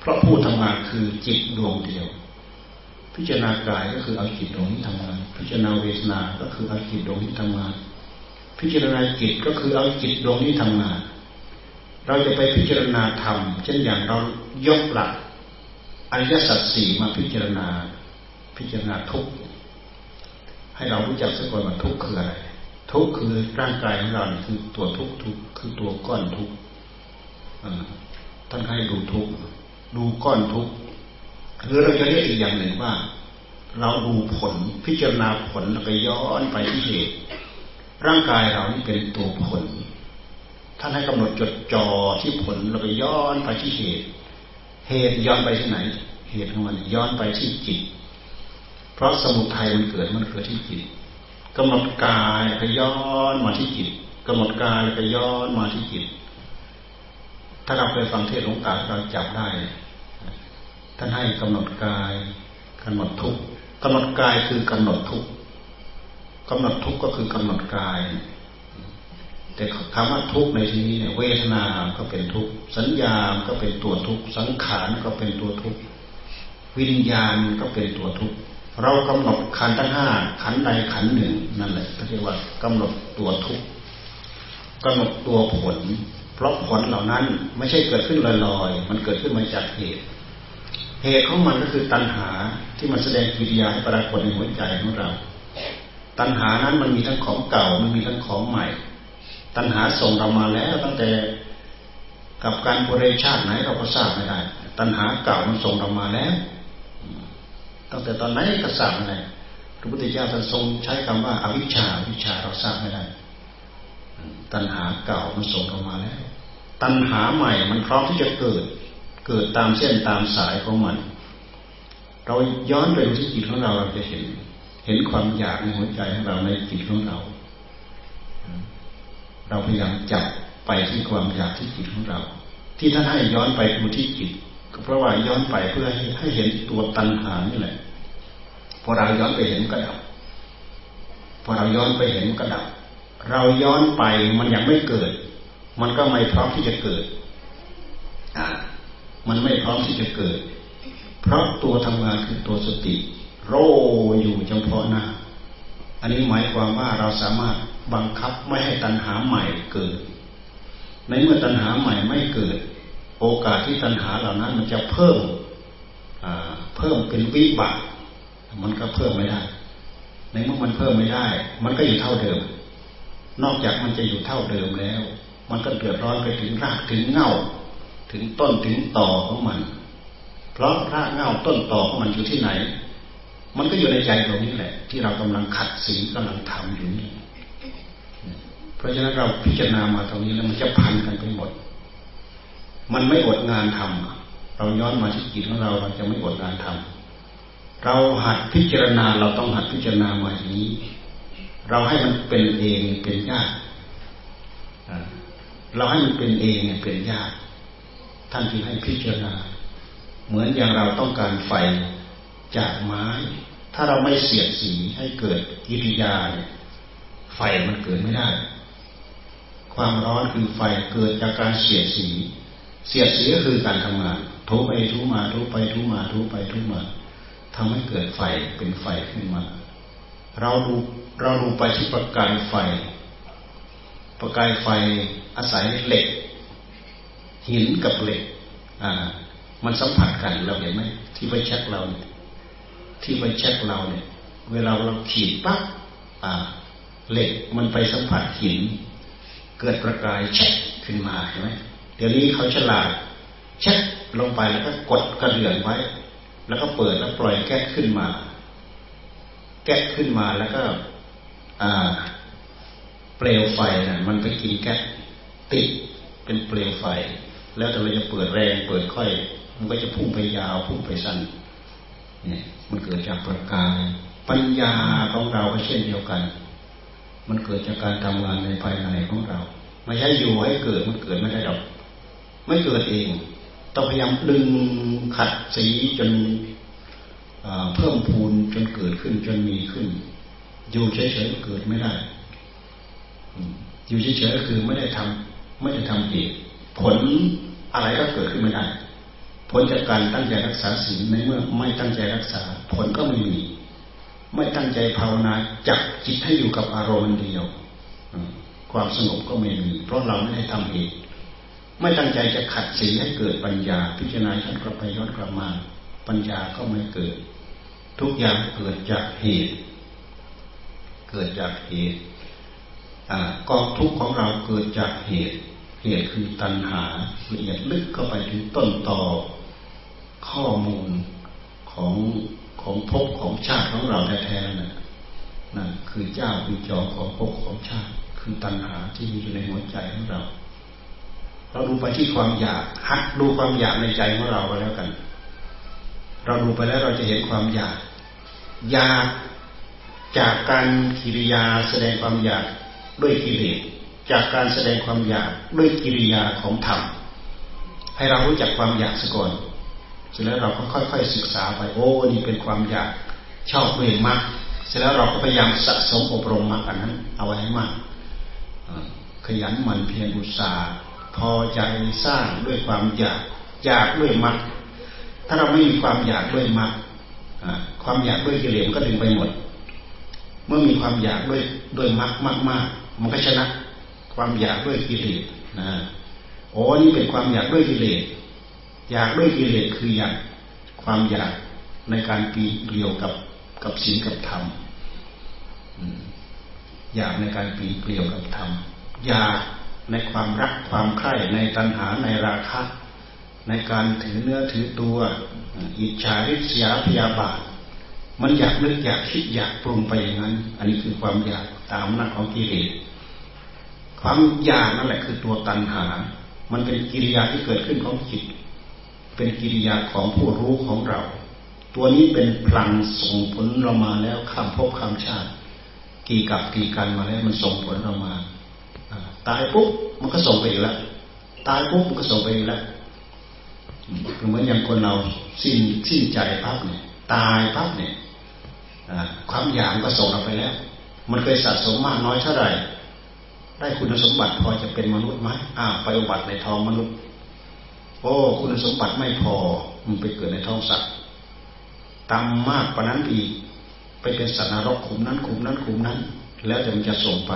เพราะผู้ทำงานคือจิตดวงเดียว พิจารณากายก็คือเอาจิตดวงนี้ทำงาน พิจารณาเวทนา ก็คือเอาจิตดวงนี้ทำงาน พิจารณาจิตก็คือเอาจิตดวงนี้ทำงาน เราจะไปพิจารณาธรรมเช่นอย่างเรายกหลักอริยสัจสี่มาพิจารณา พิจารณาทุก ให้เรารู้จักสักก่อนว่าทุกคืออะไร ทุกข์คือร่างกายของเราคือตัวทุกข์ทุกคือตัวก้อนทุกข์ท่านให้ดูทุกข์ดูก้อนทุกข์หรือเราจะเรียกอีกอย่างหนึ่งว่า เราดูผลพิจารณาผลแล้วก็ย้อนไปที่เหตุ ร่างกายเรานี่เป็นตัวผลท่านให้กำหนดจดจ่อที่ผลแล้วก็ย้อนไปที่เหตุ เหตุย้อนไปที่ไหน เหตุของมันย้อนไปที่จิต เพราะสมุทัยมันเกิดมันเกิดที่จิตกำหนดกายก็ย้อนมาที่จิตกำหนดกายก็ย้อนมาที่จิตถ้าเราเคยฟังเทศหลวงตาเราจับได้ท่านให้กำหนดกายกำหนดทุกกำหนดกายคือกำหนดทุกกำหนดทุกก็คือกำหนดกาย แต่คำว่าทุกในที่นี้เนี่ยเวทนาก็เป็นทุกสัญญาก็เป็นตัวทุกสังขารก็เป็นตัวทุกวิญญาณก็เป็นตัวทุกข์ เรากำหนดขันทั้งห้าขันใดขันหนึ่งนั่นแหละเรียกว่ากำหนดตัวทุกข์กำหนดตัวผล เพราะผลเหล่านั้นไม่ใช่เกิดขึ้นลอยๆ มันเกิดขึ้นมาจากเหตุ เหตุของมันก็คือตัณหาที่มันแสดงกิริยาให้ปรากฏในหัวใจของเรา ตัณหานั้นมันมีทั้งของเก่ามันมีทั้งของใหม่ ตัณหาส่งเรามาแล้วตั้งแต่กับการบริชาติไหนเราก็ทราบไม่ได้ ตัณหาเก่ามันส่งเรามาแล้ว ตั้งแต่ตอนไหนก็ทราบไม่ได้พระพุทธเจ้าท่านทรงใช้คำว่าอวิชชาวิชาเราทราบไม่ได้ ตัณหาเก่ามันส่งเข้ามาแล้ว ตัณหาใหม่มันพร้อมที่จะเกิด เกิดตามเส้นตามสายของมัน เราย้อนไปดูที่จิตของเราเราจะเห็น เห็นความอยากในหัวใจของเราในจิตของเรา เราพยายามจับไปที่ความอยากที่จิตของเรา ที่ท่านให้ย้อนไปดูที่จิตก็เพราะว่าย้อนไปเพื่อให้ให้เห็นตัวตัณหานี่แหละ พอเราย้อนไปเห็นก็ดับพอเราย้อนไปเห็นก็ดับ เราย้อนไปมันยังไม่เกิด มันก็ไม่พร้อมที่จะเกิด อ่า มันไม่พร้อมที่จะเกิด เพราะตัวทำงานคือตัวสติ โรอยู่เฉพาะหน้า อันนี้หมายความว่าเราสามารถบังคับไม่ให้ตัณหาใหม่เกิด ในเมื่อตัณหาใหม่ไม่เกิด โอกาสที่ตัณหาเหล่านั้นมันจะเพิ่มเพิ่มเป็นวิบาก มันก็เพิ่มไม่ได้ ในเมื่อมันเพิ่มไม่ได้ มันก็อยู่เท่าเดิม นอกจากมันจะอยู่เท่าเดิมแล้ว มันก็เดือดร้อนไปถึงรากถึงเง่า ถึงต้นถึงต่อของมัน เพราะรากเง่าต้นต่อของมันอยู่ที่ไหน มันก็อยู่ในใจตรงนี้แหละ ที่เรากำลังขัดสีกำลังทำอยู่นี่เพราะฉะนั้นเราพิจารณามาตรงนี้แล้วมันจะพันกันไปหมด มันไม่อดงานทำเราย้อนมาที่จิตของเราเราจะไม่อดงานทำ เราหัดพิจารณาเราต้องหัดพิจารณามาอย่างนี้ เราให้มันเป็นเองเป็นยากเราให้มันเป็นเองเป็นยากท่านจึงให้พิจารณา เหมือนอย่างเราต้องการไฟจากไม้ ถ้าเราไม่เสียดสีให้เกิดกิริยาเนี่ยไฟมันเกิดไม่ได้ ความร้อนคือไฟเกิดจากการเสียดสี เสียดสีก็คือการทำงานทุบไปทุมาทุบไปทุมาทุบไปทุมาท ทำให้เกิดไฟเป็นไฟขึ้นมา เราดูเราดูไปที่ประกายไฟ ประกายไฟอาศัยเหล็ก หินกับเหล็ก อ่า มันสัมผัสกันเราเห็นไหมที่ไปเช็คเราเนี่ยที่ไปเช็คเราเนี่ย เวลาเราขีดปั๊บอ่า เหล็กมันไปสัมผัสหิน เกิดประกายเช็คขึ้นมาเห็นไหมเดี๋ยวนี้เขาฉลาดเช็คลงไปแล้วก็กดกระเดื่องไว้ แล้วก็เปิดแล้วปล่อยแก๊สขึ้นมา แก๊สขึ้นมาแล้วก็เปลวไฟนะมันไปกินแก๊สติดเป็นเปลวไฟ แล้วแต่เราจะเปิดแรงเปิดค่อย มันก็จะพุ่งไปยาวพุ่งไปสั้นเนี่ยมันเกิดจากประกายปัญญาของเราก็เช่นเดียวกัน มันเกิดจากการทำงานในภายในของเรา ไม่ใช่อยู่ให้เกิดมันเกิดไม่ได้หรอกไม่เกิดเอง ต้องพยายามดึงขัดสีจนเพิ่มพูนจนเกิดขึ้นจนมีขึ้น อยู่เฉยๆเกิดไม่ได้ อยู่เฉยๆก็คือไม่ได้ทำไม่ได้ทำเองผลอะไรก็เกิดขึ้นไม่ได้ ผลจากการตั้งใจรักษาศีลในเมื่อไม่ตั้งใจรักษา ผลก็ไม่มี ไม่ตั้งใจภาวนาจับจิตให้อยู่กับอารมณ์เดียว ความสงบก็ไม่มี เพราะเราไม่ได้ทำเอง ไม่ตั้งใจจะขัดสีให้เกิดปัญญา พิจารณาย้อนกลับไปย้อนกลับมา ปัญญาก็ไม่เกิด ทุกอย่างเกิดจากเหตุ เกิดจากเหตุกองทุกข์ของเราเกิดจากเหตุ เหตุคือตัณหาละเอียดลึกเข้าไปถึงต้นต่อข้อมูลของของภพของชาติของเราแท้ๆนั่นนั่นคือเจ้าคือจอของภพของชาติ คือตัณหาที่มีอยู่ในหัวใจของเรา เราดูไปที่ความอยากหัดดูความอยากในใจของเราไปแล้วกัน เราดูไปแล้วเราจะเห็นความอยากอยากจากการกิริยาแสดงความอยากด้วยกิเลสจากการแสดงความอยากด้วยกิริยาของธรรมให้เรารู้จักความอยากซะก่อนเสร็จแล้วเราก็ค่อยๆศึกษาไปโอ้นี่เป็นความอยากชอบเวรมากเสร็จแล้วเราก็พยายามสะสมอบรมมากอันนั้น เอาไว้ให้มากขยันหมั่นเพียรอุตสาห์ พอใจสร้างด้วยความอยากอยากด้วยมรรคถ้าเราไม่มีความอยากด้วยมรรความอยากด้วยกิเลสก็ดึงไปหมด เมื่อมีความอยากด้วยด้วยมรรคมากๆมันก็ชนะความอยากด้วยกิเลสนะโอ้นี่เป็นความอยากด้วยกิเลสอยากด้วยกิเลสคืออยากความอยากในการปีเกี่ยวกับกับศีลกับธรรมอยากในการปีเกี่ยวกับธรรมอยาก ในความรักความใคร่ในตัณหาในราคะ ในการถือเนื้อถือตัว อิจฉาริษยาพยาบาท มันอยากนึกอยากคิดอยากปรุงไปอย่างนั้น อันนี้คือความอยากตามนักของกิเลสความอยากนั่นแหละคือตัวตัณหา มันเป็นกิริยาที่เกิดขึ้นของจิต เป็นกิริยาของผู้รู้ของเรา ตัวนี้เป็นพลังส่งผลเรามาแล้วข้ามภพข้ามชาติ กี่กับกี่กันมาแล้วมันส่งผลเรามา ตายปุ๊บมันก็ส่งไปอีกแล้วตายปุ๊บมันก็ส่งไปอีกแล้วเหมือนอย่างคนเราสิ้นสิ้นใจปั๊บเนี่ย ตายปั๊บเนี่ยความอยากก็ส่งเราไปแล้ว มันเคยสะสมมากน้อยเท่าไหร่ ได้คุณสมบัติพอจะเป็นมนุษย์ไหมอ้าไปอุบัติในท้องมนุษย์ โอ้คุณสมบัติไม่พอมันไปเกิดในท้องสัตว์ตามมากกว่านั้นอีก ไปเป็นสัตว์นรกขุมนั้นขุมนั้นขุมนั้น แล้วแต่มันจะส่งไป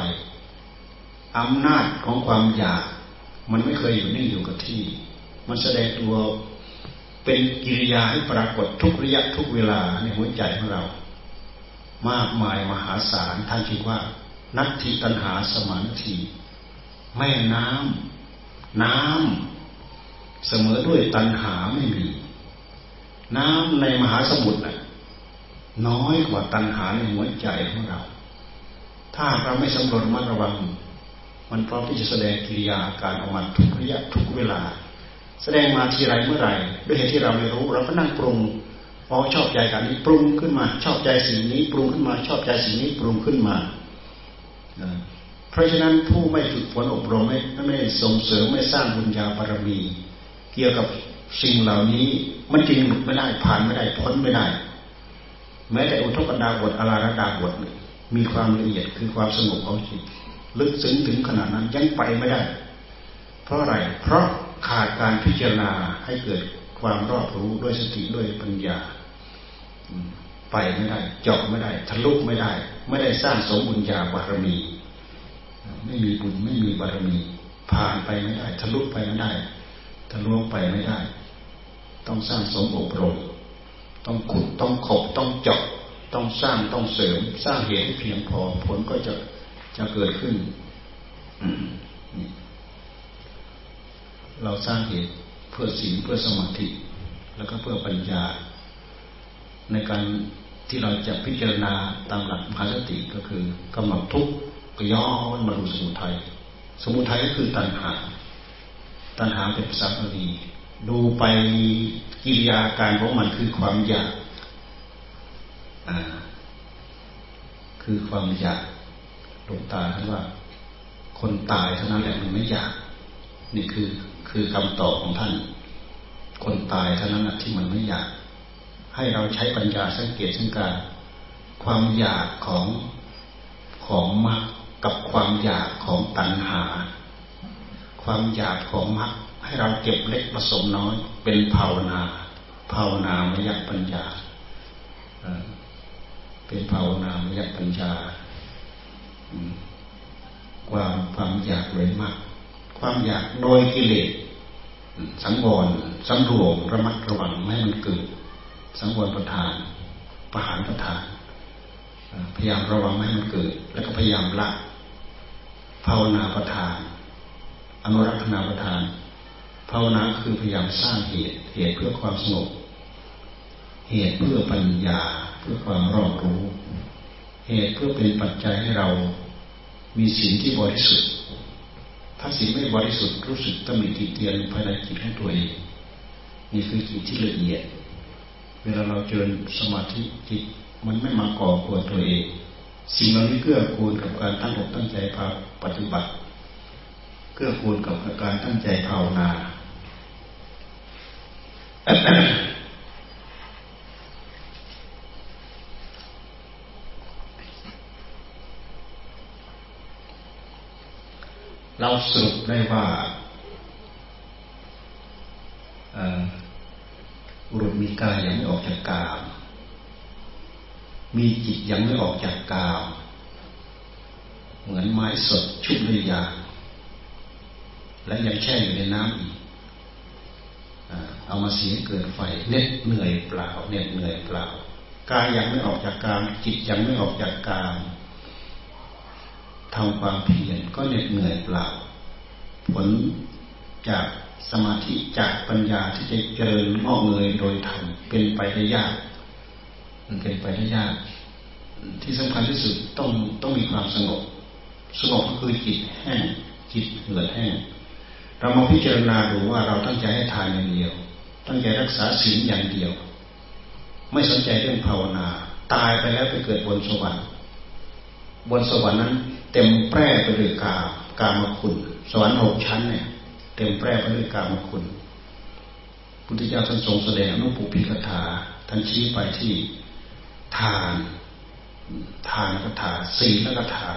อำนาจของความอยาก มันไม่เคยอยู่นิ่งอยู่กับที่ มันแสดงตัวเป็นกิริยาให้ปรากฏทุกระยะทุกเวลาในหัวใจของเรา มากมายมหาศาลท่านจึงว่า นัตถิตันหาสมานทีแม่น้ำน้ำเสมอด้วยตันหาไม่มี น้ำในมหาสมุทรน่ะน้อยกว่าตันหาในหัวใจของเรา ถ้าเราไม่สำรวจมาระวัง มันพร้อมที่จะแสดงกิริยาการออกมาทุกระยะทุกเวลา แสดงมาทีไรเมื่อไรด้วยเหตุที่เราไม่รู้เราก็นั่งปรุงพอชอบใจกันนี้ปรุงขึ้นมา ชอบใจสิ่งนี้ ปรุงขึ้นมา ชอบใจสิ่งนี้ปรุงขึ้นมาเพราะฉะนั้นผู้ไม่ฝึกฝนอบรมไม่ไม่ส่งเสริมไม่สร้างบุญญาบารมี เกี่ยวกับสิ่งเหล่านี้มันจริงหลุดไม่ได้ผ่านไม่ได้พ้นไม่ได้ แม้แต่อุทกดาบทอาราดาบทมีความละเอียดคือความสงบของจิต ลึกซึ้งถึงขนาดนั้นยังไปไม่ได้ เพราะอะไร เพราะขาดการพิจารณาให้เกิดความรอบรู้ด้วยสติด้วยปัญญา ไปไม่ได้เจาะไม่ได้ ทะลุไม่ได้ ไม่ได้สร้างสมบุญญาบารมี ไม่มีบุญไม่มีบารมี ผ่านไปไม่ได้ ทะลุไปไม่ได้ทะลวงไปไม่ได้ ต้องสร้างสมอบรม ต้องขุดต้องขบต้องเจาะต้องสร้างต้องเสริม สร้างเหตุให้เพียงพอผลก็จะ จะเกิดขึ้น เราสร้างเหตุเพื่อศีลเพื่อสมาธิ แล้วก็เพื่อปัญญา ในการที่เราจะพิจารณาตามหลักมหาสติก็คือกำหนดทุกข์ก็ย้อนมาดูสมุทัยสมุทัยก็คือตัณหา ตัณหาเป็นภาษาบาลีดูไปกิริยาการของมันคือความอยากคือความอยาก หลวงตาท่านว่า คนตายเท่านั้นแหละมันไม่อยาก นี่คือคือคำตอบของท่าน คนตายเท่านั้นที่มันไม่อยาก ให้เราใช้ปัญญาสังเกตสังการความอยากของของมรรคกับความอยากของตัณหา ความอยากของมรรคให้เราเก็บเล็กผสมน้อย เป็นภาวนา ภาวนามยปัญญาเป็นภาวนามยปัญญา ความความอยากเลยมาก ความอยากโดยกิเลสสังวรสำรวมระมัดระวังไม่ให้มันเกิด สังวรประทานประหารประทาน พยายามระวังไม่ให้มันเกิด แล้วก็พยายามละภาวนาประทาน อนุรักษนาประทาน ภาวนาคือพยายามสร้างเหตุเหตุเพื่อความสงบเหตุเพื่อปัญญาเพื่อความรอบรู้ เหตุเพื่อเป็นปัจจัยให้เรามีสิ่งที่บริสุทธิ์ ถ้าสิ่งไม่บริสุทธิ์รู้สึกตำหนิติเตียนภายในจิตของตัวเองนี่คือจิตที่ละเอียด เวลาเราเจริญสมาธิจิตมันไม่มาก่อกวนตัวเอง สิ่งเหล่านี้เกื้อกูลกับการตั้งอกตั้งใจพาปฏิบัติ เกื้อกูลกับการตั้งใจภาวนา เราสรุปได้ว่าบุรุษมีกายยังไม่ออกจากกาม มีจิตยังไม่ออกจากกาม เหมือนไม้สดชุบด้วยยาและยังแช่อยู่ในน้ำอีกเอามาเสียเกิดไฟเน็ดเหนื่อยเปล่าเน็ดเหนื่อยเปล่ากายยังไม่ออกจากกาม จิตยังไม่ออกจากกาม ทำความเพียรก็เหน็ดเหนื่อยเปล่า ผลจากสมาธิจากปัญญาที่จะเจริญงอกเงยโดยธรรมเป็นไปได้ยาก มันเป็นไปได้ยาก ที่สำคัญที่สุดต้องต้องมีความสงบ สงบก็คือจิตแห้งจิตเหือดแห้ง เรามาพิจารณาดูว่าเราตั้งใจให้ทานอย่างเดียว ตั้งใจรักษาศีลอย่างเดียว ไม่สนใจเรื่องภาวนา ตายไปแล้วไปเกิดบนสวรรค์ บนสวรรค์นั้น เต็มแปร่ไปด้วยกากามคุณ สวรรค์หกชั้นเนี่ย เต็มแปร่ไปด้วยกามคุณ พุทธเจ้าท่านทรงแสดงนุปุพิกถาท่านชี้ไปที่ทาน ทานกถาศีลกถา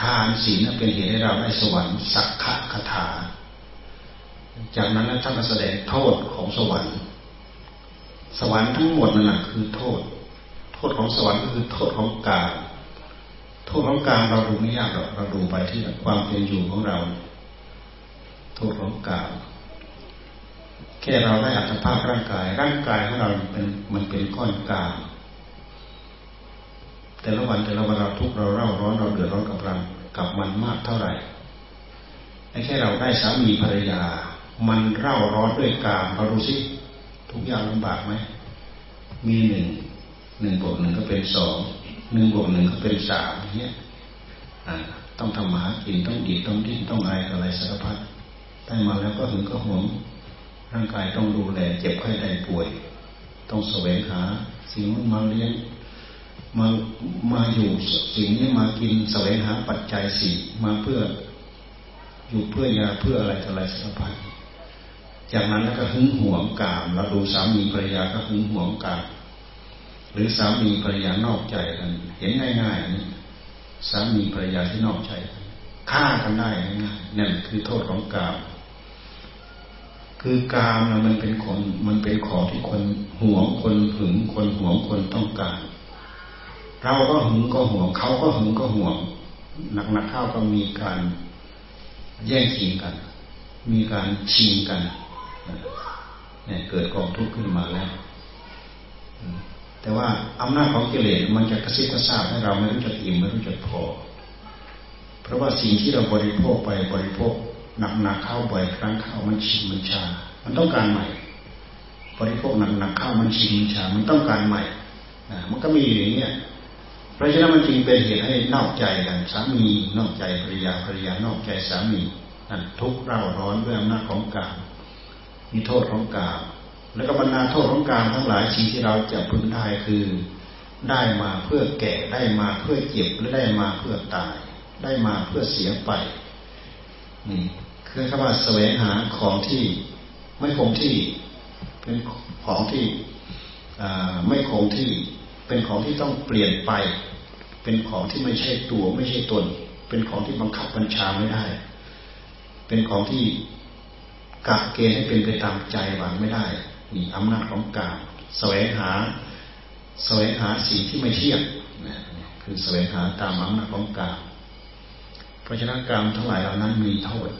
ทานศีลเป็นเหตุให้เราได้สวรรค์สักขะคถา จากนั้นท่านมาแสดงโทษของสวรรค์ สวรรค์ทั้งหมดนั่นแหะคือโทษ โทษของสวรรค์ก็คือโทษของกาลโทษของกาลเราดูไม่ยากหรอกเราดูไปที่ความเป็นอยู่ของเราโทษของกาลแค่เราได้อัตภาพร่างกาย ร่างกายของเราเป็นมันเป็นก้อนกาลแต่ละวันแต่ละวันเราทุกเราเร่าร้อนเราเดือดร้อนกับเรากับมันมากเท่าไหร่ไอ้แค่เราได้สามีภรรยา มันเร่าร้อนด้วยกามเราดูสิทุกอย่างลำบากไหมมีหนึ่งหนึ่งบวกหนึ่งก็เป็นสอง หนึ่งบวกหนึ่งก็เป็นสามเนี้ยต้องทำมาหากินต้องดีต้องดิ้นต้องอะไรอะไรสารพัดได้มาแล้วก็ถึงก็ห่วงร่างกายต้องดูแลเจ็บไข้ได้ป่วย ต้องแสวงหา สิ่งมาเลี้ยงมามาอยู่สิ่งนี้มากินแสวงหาปัจจัยสี่มาเพื่อ อยู่เพื่อยาเพื่ออะไรอะไรสารพัดจากนั้นก็หึงหวงกามเราดูสามีภรรยาก็หึงหวงกาม หรือสามีภรรยานอกใจกันเห็นง่ายๆนี่สามีภรรยาที่นอกใจฆ่ากันได้ง่ายๆนั่นคือโทษของกาม คือกามมันเป็นคนมันเป็นของที่คนห่วงคนหึงคนห่วงคนต้องการ เราก็หึงก็ห่วงเขาก็หึงก็ห่วงหนักๆเข้าก็มีการแย่งชิงกัน มีการชิงกันเนี่ยเกิดกองทุกข์ขึ้นมาแล้ว แต่ว่าอำนาจของกิเลสมันจะกระซิบกระซาบให้เราไม่รู้จักอิ่มไม่รู้จักพอ เพราะว่าสิ่งที่เราบริโภคไปบริโภคหนักๆเข้าบ่อยครั้งเข้ามันชิงมันชา มันต้องการใหม่ บริโภคหนักๆเข้ามันชิงมันชา มันต้องการใหม่มันก็มีอย่างนี้เพราะฉะนั้นมันจึงเป็นเหตุให้นอกใจกันสามีนอกใจภรรยาภรรยานอกใจสามีนั่นทุกข์เราร้อนด้วยอำนาจของกามมีโทษของกาม แล้วก็บรรดาโทษของกามทั้งหลายสิ่งที่เราจะพึงได้คือได้มาเพื่อแก่ได้มาเพื่อเจ็บหรือได้มาเพื่อตาย ได้มาเพื่อเสียไปนี่คือคำว่าแสวงหาของที่ไม่คงที่เป็นของที่ไม่คงที่เป็นของที่ต้องเปลี่ยนไป เป็นของที่ไม่ใช่ตัวไม่ใช่ตน เป็นของที่บังคับบัญชาไม่ได้ เป็นของที่กะเกณฑ์ให้เป็นไปตามใจหวังไม่ได้ นี่อำนาจของกามแสวงหาแสวงหาสิ่งที่ไม่เที่ยงนะคือแสวงหาตามอำนาจของกามเพราะฉะนั้นกามทั้งหลายเหล่านั้นมีโทษ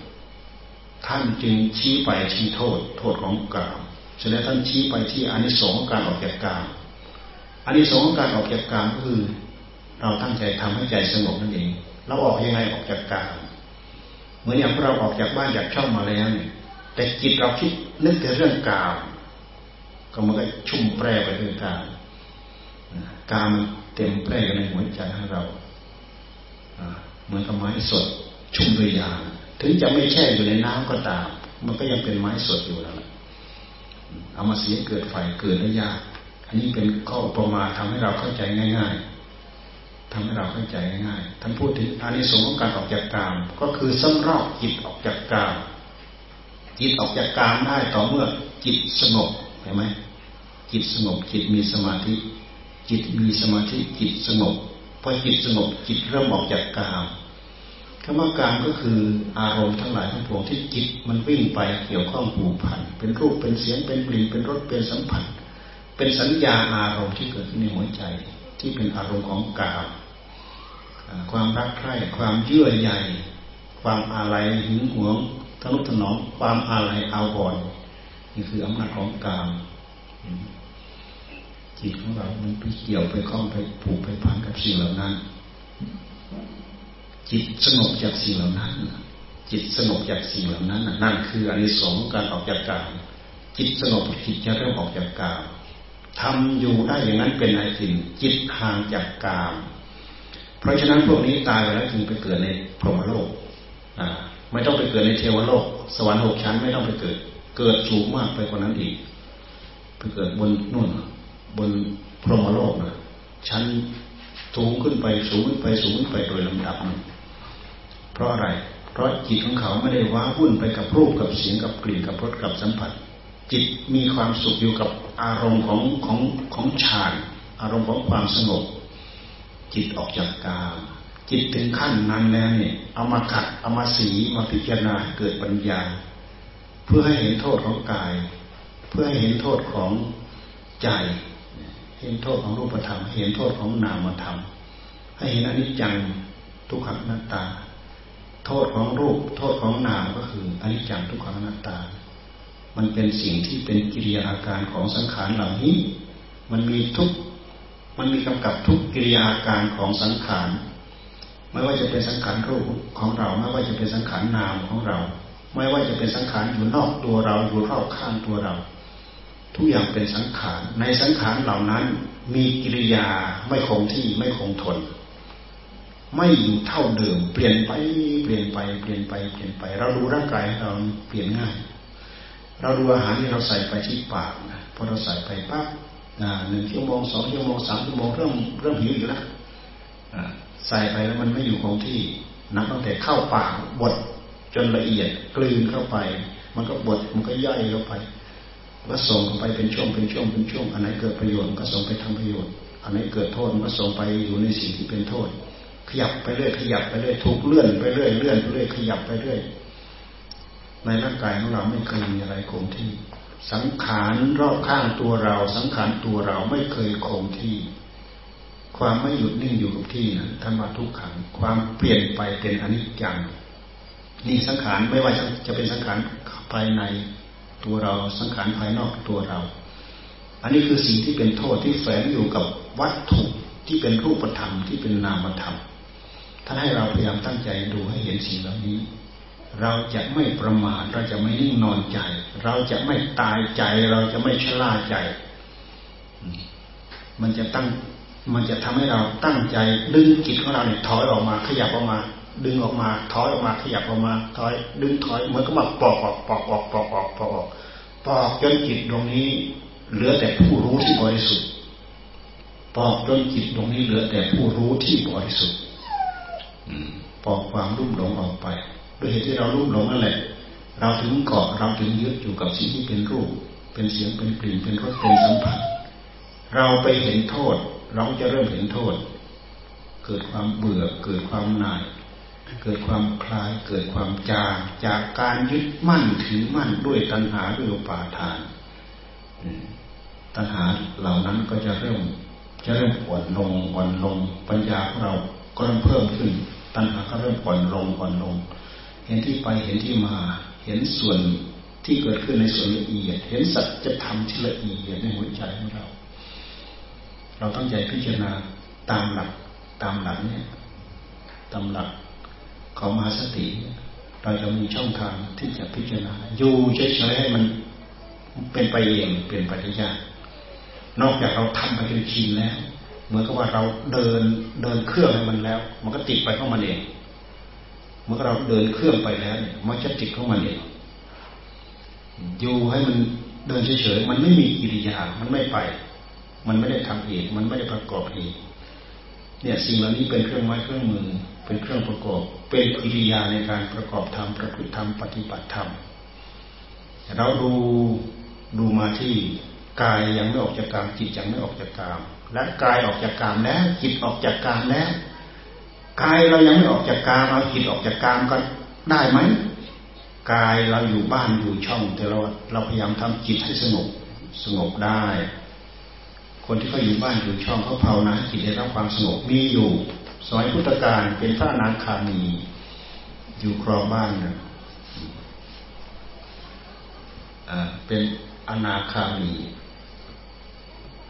ท่านจึงชี้ไปชี้โทษ โทษของกามฉะนั้นท่านชี้ไปที่อานิสงส์ของการออกจากกามอานิสงส์ของการออกจากกามก็คือ เราตั้งใจทำให้ใจสงบนั่นเอง เราออกยังไงออกจากกามเหมือนอย่างเราออกจากบ้านจากช่องมาแล้วเนี่ยแต่จิตเราคิดนึกแต่เรื่องกาม ก็มันก็ชุ่มแปรไปด้วยกามกามเต็มแปร่ในหัวใจของเราเหมือนกับไม้สด ชุ่มด้วยยางถึงจะไม่แช่อยู่ในน้ำก็ตาม มันก็ยังเป็นไม้สดอยู่แล้วเอามาเสียเกิดไฟเกิดได้ยาก อันนี้เป็นข้อประมาทำให้เราเข้าใจง่าย ๆทำให้เราเข้าใจง่ายๆท่านพูดถึงอานิสงส์ของการออกจากกาม ก็คือสำรอกจิตออกจากกามจิตออกจากกามได้ต่อเมื่อจิตสงบเห็นไหม จิตสงบ จิตมีสมาธิ จิตมีสมาธิจิตสงบพอจิตสงบจิตเริ่มออกจากกามคำว่ากามก็คืออารมณ์ทั้งหลายทั้งปวงที่จิตมันวิ่งไปเกี่ยวข้องผูกพันเป็นรูปเป็นเสียงเป็นกลิ่นเป็นรสเป็นสัมผัส เป็นสัญญาอารมณ์ที่เกิดขึ้นในหัวใจ ที่เป็นอารมณ์ของกามความรักใคร่ความเยื่อใยความอาลัยหึงหวงทนุถนอมความอาลัยอาวรณ์นี่คืออำนาจของกาม จิตของเรา มันไปเกี่ยวไปคล้องไปผูกไปพันกับสิ่งเหล่านั้น จิตสงบจากสิ่งเหล่านั้น จิตสงบจากสิ่งเหล่านั้น นั่นคืออันนี้สองการออกจากกามจิตสงบจิตจะเริ่มออกจากกามทำอยู่ได้อย่างนั้นเป็นอาทินจิตห่างจากกาม เพราะฉะนั้นพวกนี้ตายไปแล้วจึงไปเกิดในพรหมโลกไม่ต้องไปเกิดในเทวโลก สวรรค์หกชั้นไม่ต้องไปเกิด เกิดสูงมากไปกว่านั้นอีก ไปเกิดบนนู่นบนพรหมโลกนะชั้นสูงขึ้นไปสูงขึ้นไปสูงขึ้นไปโดยลำดับนเพราะอะไร เพราะจิตของเขาไม่ได้ว้าวุ่นไปกับรูปกับเสียงกับกลิ่นกับรสกับสัมผัส จิตมีความสุขอยู่กับอารมณ์ของของของฌานอารมณ์ของความสงบ จิตออกจากกามจิตถึงขั้นนั้นแล้วเนี่ยเอามาขัดเอามาสีมาพิจารณาเกิดปัญญา เพื่อให้เห็นโทษของกาย พื่อให้เห็นโทษของใจ เห็นโทษของรูปธรรม เห็นโทษของนามธรรม ให้เห็นอนิจจังทุกขังนัตตา โทษของรูป โทษของนามก็คืออนิจจังทุกขังนัตตา มันเป็นสิ่งที่เป็นกิริยาอาการของสังขารเหล่านี้ มันมีทุก มันมีกำกับทุกกิริยาอาการของสังขาร ไม่ว่าจะเป็นสังขารรูปของเรา ไม่ว่าจะเป็นสังขารนามของเรา ไม่ว่าจะเป็นสังขารอยู่นอกตัวเรา อยู่รอบข้างตัวเรา ทุกอย่างเป็นสังขาร ในสังขารเหล่านั้น มีกิริยาไม่คงที่ไม่คงทน ไม่อยู่เท่าเดิม เปลี่ยนไปเปลี่ยนไปเปลี่ยนไปเปลี่ยนไป เราดูร่างกายเราเปลี่ยนง่าย เราดูอาหารที่เราใส่ไปที่ปากนะพอเราใส่ไปปั๊บหนึ่งชั่วโมงสองชั่วโมงสามชั่วโมงเริ่มเริ่มหิวอยู่แล้วใส่ไปแล้วมันไม่อยู่คงที่นับตั้งแต่เข้าปากบดจนละเอียดกลืนเข้าไป มันก็บดมันก็ย่อยเข้าไป ก็ส่งไปเป็นช่วงเป็นช่วงเป็นช่วงอันไหนเกิดประโยชน์ก็ส่งไปทำประโยชน์อันไหนเกิดโทษก็ส่งไปอยู่ในสิ่งที่เป็นโทษ ขยับไปเรื่อยขยับไปเรื่อยถูกเลื่อนไปเรื่อยเลื่อนไปเรื่อยขยับไปเรื่อยในร่างกายของเราไม่เคยมีอะไรคงที่ สังขารรอบข้างตัวเรา สังขารตัวเราไม่เคยคงที่ ความไม่หยุดนิ่งอยู่กับที่นะท่านว่าทุกขัง ความเปลี่ยนไปเป็นอนิจจังนี่สังขารไม่ว่าจะเป็นสังขารภายใน ตัวเราสังขารภายนอกตัวเรา อันนี้คือสิ่งที่เป็นโทษที่แฝงอยู่กับวัตถุที่เป็นรูปธรรมที่เป็นนามธรรมท่านให้เราพยายามตั้งใจดูให้เห็นสิ่งเหล่านี้ เราจะไม่ประมาทเราจะไม่นิ่งนอนใจ เราจะไม่ตายใจ เราจะไม่ชะล่าใจ มันจะตั้งมันจะทำให้เราตั้งใจดึงจิตของเราเนี่ยถอยออกมาขยับออกมา ดึงออกมาถอยออกมาขยับออกมาถอย ดึงถอยเหมือนกับมาปอกออกปอกออกปอกออกปอกออกปอกจนจิตตรงนี้ เหลือแต่ผู้รู้ที่บริสุทธิ์ปอกจนจิตตรงนี้เหลือแต่ผู้รู้ที่บริสุทธิ์ปอกความรุ่มหลงออกไปด้วยเหตุที่เรารุ่มหลงนั่นแหละเราถึงเกาะเราถึงยึดอยู่กับสิ่งที่เป็นรูป เป็นเสียงเป็นกลิ่นเป็นรสเป็นสัมผัส เราไปเห็นโทษ เราจะเริ่มเห็นโทษ เกิดความเบื่อเกิดความหน่าย เกิดความคลายเกิดความจางจากการยึดมั่นถือมั่นด้วยตัณหาด้วยอุปาทานตัณหาเหล่านั้นก็จะเริ่มจะเริ่มอ่อนลงอ่อนลง ปัญญาของเราก็เริ่มเพิ่มขึ้น ตัณหาก็เริ่มอ่อนลงอ่อนลง เห็นที่ไปเห็นที่มา เห็นส่วนที่เกิดขึ้นในส่วนละเอียด เห็นสัจธรรมที่ละเอียดในหัวใจของเรา เราต้องใจพิจารณาตามหลักตามหลักเนี่ยตามหลัก ของมหาสติ เราจะมีช่องทางที่จะพิจารณาอยู่เฉยๆให้มันเป็นไปเองเป็นปฏิญาณนอกจากเราทำไปจนชินแล้วเหมือนกับว่าเราเดินเดินเครื่องให้มันแล้ว มันก็ติดไปข้ามันเองเมื่อเราเดินเครื่องไปแล้วเนี่ยมันจะติดข้ามันเองอยู่ให้มันเดินเฉยๆมันไม่มีกิริยา มันไม่ไป มันไม่ได้ทำเองมันไม่ได้ประกอบเอง เนี่ยสิ่งเหล่านี้เป็นเครื่องไม้เครื่องมือ เป็นเครื่องประกอบ เป็นกิริยาในการประกอบธรรมประพฤติธรรมปฏิบัติธรรมเราดูดูมาที่กายยังไม่ออกจากกามจิตยังไม่ออกจากกามและกายออกจากกามแล้วจิตออกจากกามแล้วกายเรายังไม่ออกจากกามเอาจิตออกจากกามก็ได้ไหมกายเราอยู่บ้านอยู่ช่องแต่เราเราพยายามทำจิตให้สงบสงบได้ คนที่เขาอยู่บ้านอยู่ช่องเขาภาวนาจิตได้รับความสงบมีอยู่สมัยพุทธกาลเป็นพระนาคามีอยู่ครองบ้านนะเป็นอนาคามี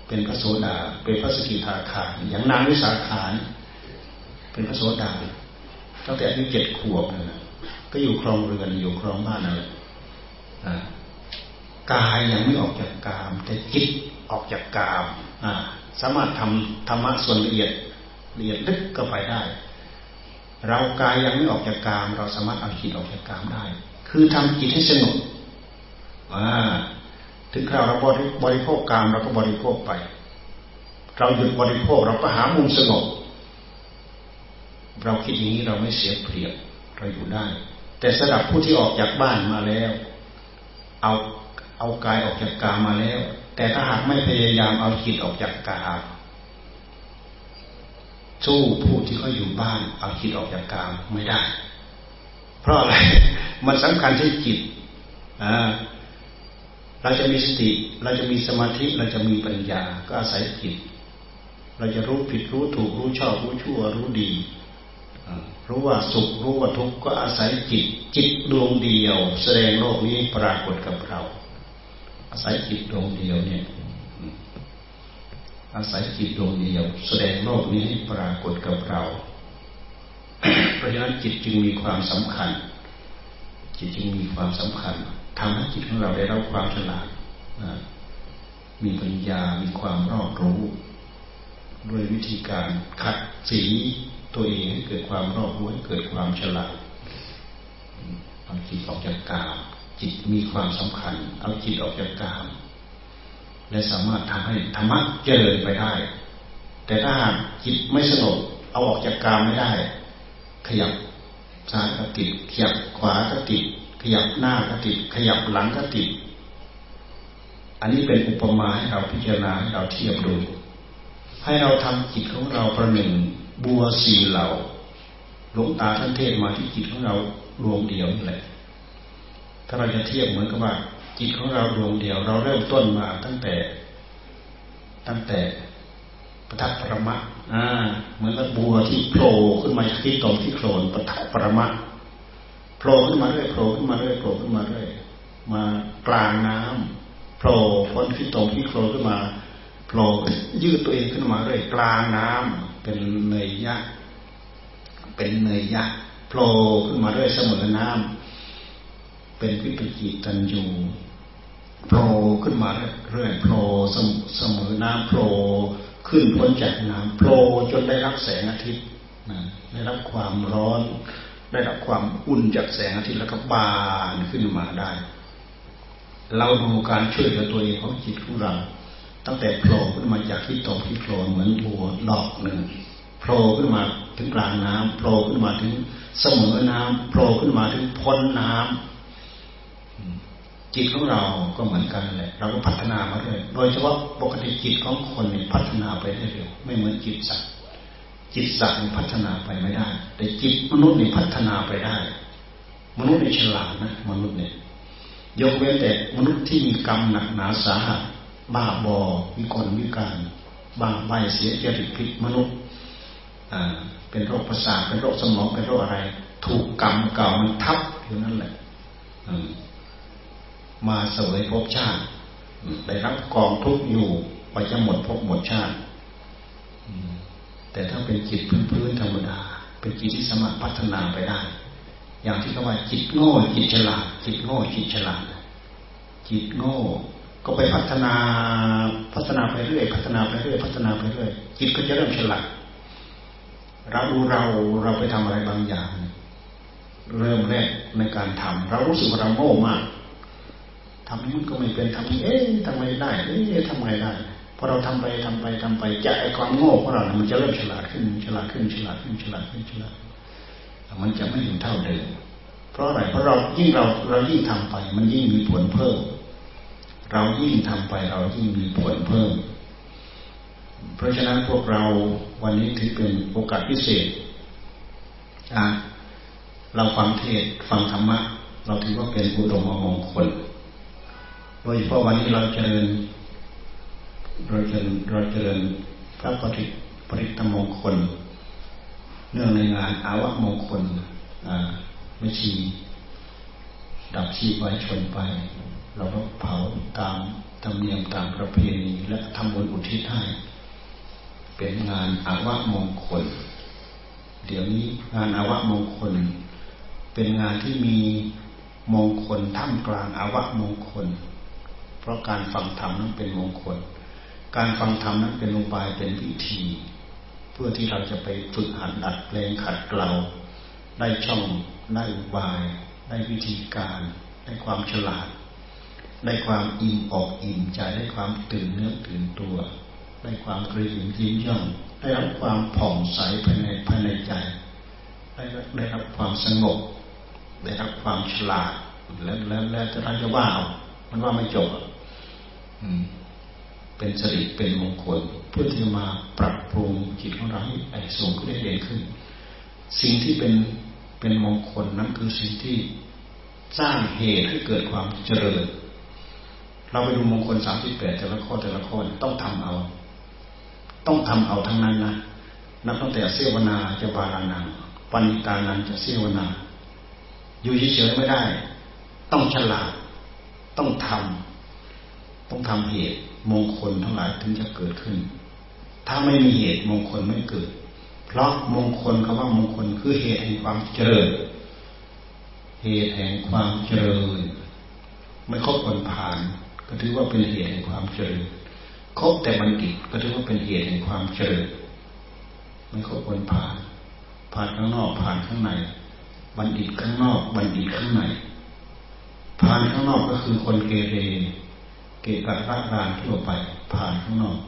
เป็นพระโสดา เป็นพระสกิทาคาอย่างนางวิสาขานเป็นพระโสดาตั้งแต่อายุเจ็ดขวบนะก็อยู่ครองเรือนอยู่ครองบ้านนั่นแหละกายยังไม่ออกจากกาม แต่จิตออกจากกาม สามารถทำธรรมะส่วนละเอียดละเอียดลึกก็ไปได้ เรากายยังไม่ออกจากกาม เราสามารถเอาจิตออกจากกามได้ คือทำจิตให้สงบถึงคราวเราบริโภคกามเราก็บริโภคไป เราหยุดบริโภคเราก็หามุมสงบเราคิดอย่างนี้เราไม่เสียเปรียบเราอยู่ได้ แต่สำหรับผู้ที่ออกจากบ้านมาแล้ว เอาเอากายออกจากกามมาแล้ว แต่ถ้าหากไม่พยายามเอาจิตออกจากกามสู้ผู้ที่เขาอยู่บ้าน เอาจิตออกจากกามไม่ได้ เพราะอะไร มันสำคัญที่จิตเราจะมีสติ เราจะมีสมาธิ เราจะมีปัญญา ก็อาศัยจิต เราจะรู้ผิดรู้ถูกรู้ชอบรู้ชั่ว รู้ดีรู้ว่าสุขรู้ว่าทุกข์ก็อาศัยจิต จิตดวงเดียว แสดงโลกนี้ปรากฏกับเรา อาศัยจิตดวงเดียวเนี่ย อาศัยจิตดวงเดียว แสดงโลกนี้ให้ปรากฏกับเรา เพราะฉะนั้นจิตจึงมีความสำคัญ จิตจึงมีความสำคัญทำให้จิตของเราได้รับความฉลาดมีปัญญา มีความรอบรู้ ด้วยวิธีการขัดสีตัวเองให้เกิดความรอบรู้ให้เกิดความฉลาดเอาจิตออกจากกาม จิตมีความสำคัญ เอาจิตออกจากกาม และสามารถทำให้ธรรมะเจริญไปได้ แต่ถ้าจิตไม่สงบเอาออกจากกามไม่ได้ ขยับซ้ายก็ติดขยับขวาก็ติดขยับหน้าก็ติดขยับหลังก็ติดอันนี้เป็นอุปมาให้เราพิจารณาให้เราเทียบดู ให้เราทำจิตของเราประหนึ่งบัวสีเหล่าหลวงตาท่านเทศมาที่จิตของเราดวงเดียวนี่แหละ ถ้าเราจะเทียบเหมือนกับว่าจิตของเราดวงเดียว เราเริ่มต้นมาตั้งแต่ ตั้งแต่ปทัปรมะอ่าเหมือนกับบัวที่โผล่ขึ้นมาที่ตรงที่โคลนปทัปรมะโผล่ขึ้นมาเรื่อยโผล่ขึ้นมาเรื่อยโผล่ขึ้นมาเรื่อยมากลางน้ำโผล่พ้นที่ตรงที่โผล่ขึ้นมาโผล่ยืดตัวเองขึ้นมาเรื่อยกลางน้ำเป็นเนยยะ เป็นเนยยะโผล่ขึ้นมาเรื่อยเสมอน้ำ เป็นวิปจิตันยูโผล่ขึ้นมาเรื่อยโผล่เสมอน้ำโผล่ขึ้นพ้นจากน้ำโผล่จนได้รับแสงอาทิตย์ได้รับความร้อน ได้รับความอุ่นจากแสงอาทิตย์แล้วก็บานขึ้นมาได้ เราดูการช่วยเหลือตัวเองของจิตของเรา ตั้งแต่โผล่ขึ้นมาจากที่ตกที่โผล่เหมือนบัวดอกหนึ่งโผล่ขึ้นมาถึงกลางน้ำโผล่ขึ้นมาถึงเสมอน้ำโผล่ขึ้นมาถึงพ้นน้ำ จิตของเราก็เหมือนกันแหละ เราก็พัฒนามาเรื่อยโดยเฉพาะปกติจิตของคนเนี่ยพัฒนาไปได้เร็ว ไม่เหมือนจิตสัตว์จิตสัตว์พัฒนาไปไม่ได้ แต่จิตมนุษย์เนี่ยพัฒนาไปได้ มนุษย์เนี่ยฉลาดนะมนุษย์เนี่ยยกเว้นแต่มนุษย์ที่มีกรรมหนักหนาสาหัสบ้าบอวิกลวิการบ้าใบเสียจริตพิษมนุษย์อ่าเป็นโรคประสาทเป็นโรคสมองเป็นโรคอะไร ถูกกรรมเก่ามันทับอยู่นั่นแหละ มาเสวยภพชาติได้รับกองทุกอยู่ไปจะหมดภพหมดชาติแต่ถ้าเป็นจิตพื้นๆธรรมดา เป็นจิตที่สามารถพัฒนาไปได้ อย่างที่เขาว่าจิตโง่จิตฉลาด จิตโง่จิตฉลาด จิตโง่ก็ไปพัฒนาพัฒนาไปเรื่อยพัฒนาไปเรื่อยพัฒนาไปเรื่อยจิตก็จะเริ่มฉลาดเราดูเราเราไปทำอะไรบางอย่าง เริ่มแรกในการทำเรารู้สึกว่าเราโง่มาก ทำนี้มันก็ไม่เป็นทำนี้เอ๊ะทำไมได้เอ๊ะทำไมได้พอเราทำไปทำไปทำไปจะไอความโง่ของเรามันจะเริ่มฉลาดขึ้นฉลาดขึ้นฉลาดขึ้นฉลาดขึ้นฉลาดมันจะไม่อยู่เท่าเดิมเพราะอะไรเพราะเรายิ่งเราเรายิ่งทำไป มันยิ่งมีผลเพิ่ม เรายิ่งทำไปเรายิ่งมีผลเพิ่ม เพราะฉะนั้นพวกเราวันนี้ถือเป็นโอกาสพิเศษเราฟังเทศฟังธรรมะ เราถือว่าเป็นอุดมมงคล ดยเฉพาะวันนี้เราเจริญเราเจริญเราเจริญพระปฏิปริตมงคล เนื่องในงานอาวะมงคลไม่ชีดับชีไว้ชนไป เราก็เผาตามธรรมเนียมตามประเพณีและทำบุญอุทิศให้เป็นงานอาวะมงคล เดี๋ยวนี้งานอาวะมงคล เป็นงานที่มีมงคลท่ามกลางอาวะมงคล ราะการฟังธรรมนั้นเป็นมงคล การฟังธรรมนั้นเป็นลงไปเป็นวิธี เพื่อที่เราจะไปฝึกหัดดัดแปลงขัดเกลาได้ช่องได้อุบาย ได้วิธีการ ได้ความฉลาด ได้ความอิ่มออกอิ่มใจได้ความตื่นเนื้อตื่นตัว ได้ความกระยิมยิ้มย่องได้รับความผ่องใสภายในภายในใจ ได้ได้รับความสงบได้รับความฉลาดแล้วแล้วแล้วจะเรจะว่ามันว่าไม่จบ เป็นสริเป็นมงคลเพื่อที่จะมาปรับปรุงจิตของเราให้ไอ้สูงขึ้นได้เด่นขึ้น สิ่งที่เป็นเป็นมงคลนั้นคือสิ่งที่สร้างเหตุให้เกิดความเจริญ เราไปดูมงคลสามสิบแปดแต่ละข้อแต่ละข้อต้องทำเอา ต้องทำเอาทั้งนั้นนะนับตั้งแต่เสวนาจะบาลานังปัญตานันจะเสวนา อยู่เฉยๆไม่ได้ ต้องฉลาด ต้องทำ ต้องทำเหตุมงคลทั้งหลายถึงจะเกิดขึ้น ถ้าไม่มีเหตุมงคลไม่เกิด เพราะมงคลคำว่ามงคลคือเหตุแห่งความเจริญ เหตุแห่งความเจริญ ไม่ครบคนผ่าน ก็ถือว่าเป็นเหตุแห่งความเจริญ ครบแต่บัณฑิตก็ถือว่าเป็นเหตุแห่งความเจริญ ไม่ครบคนผ่าน ผ่านข้างนอกผ่านข้างใน บัณฑิตข้างนอก บัณฑิตข้างในผ่านข้างนอกก็คือคนเกเร กะกะระรานทั่วไป ผ่านข้างนอก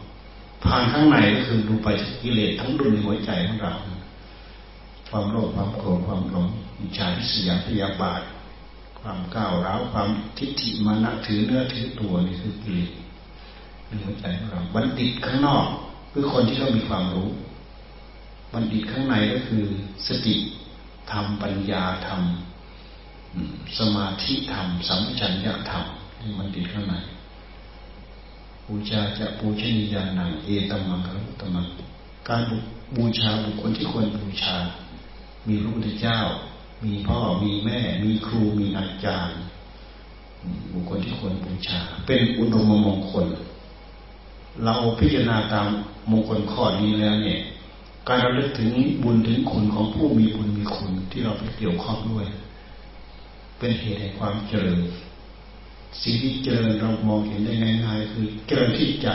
ผ่านข้างในก็คือดูไปกิเลสทั้งดุนในหัวใจของเรา ความโลภความโกรธความหลงอิจฉาทิษยาพยาบาท ความก้าวร้าวความทิฏฐิมานะถือเนื้อถือตัวนี่คือกิเลสในหัวใจของเราบัณฑิตข้างนอกคือคนที่เรามีความรู้ บัณฑิตข้างในก็คือสติธรรมปัญญาธรรมสมาธิธรรมสัมปชัญญะธรรมนี่บัณฑิตข้างใน บูชาจะปูชนียานังเอตมังคารุตมังการบูชาบุคคลที่ควรบูชา มีพระพุทธเจ้า มีพ่อมีแม่ มีครูมีอาจารย์ บุคคลที่ควรบูชา เป็นอุดมมงคล เราพิจารณาตามมงคลข้อนี้แล้วเนี่ยการระลึกถึงบุญถึงคุณของผู้มีบุญมีคุณที่เราไปเกี่ยวข้องด้วย เป็นเหตุแห่งความเจริญ สิ่งที่เจริญเรามองเห็นได้ง่ายๆคือเจริญที่ใจ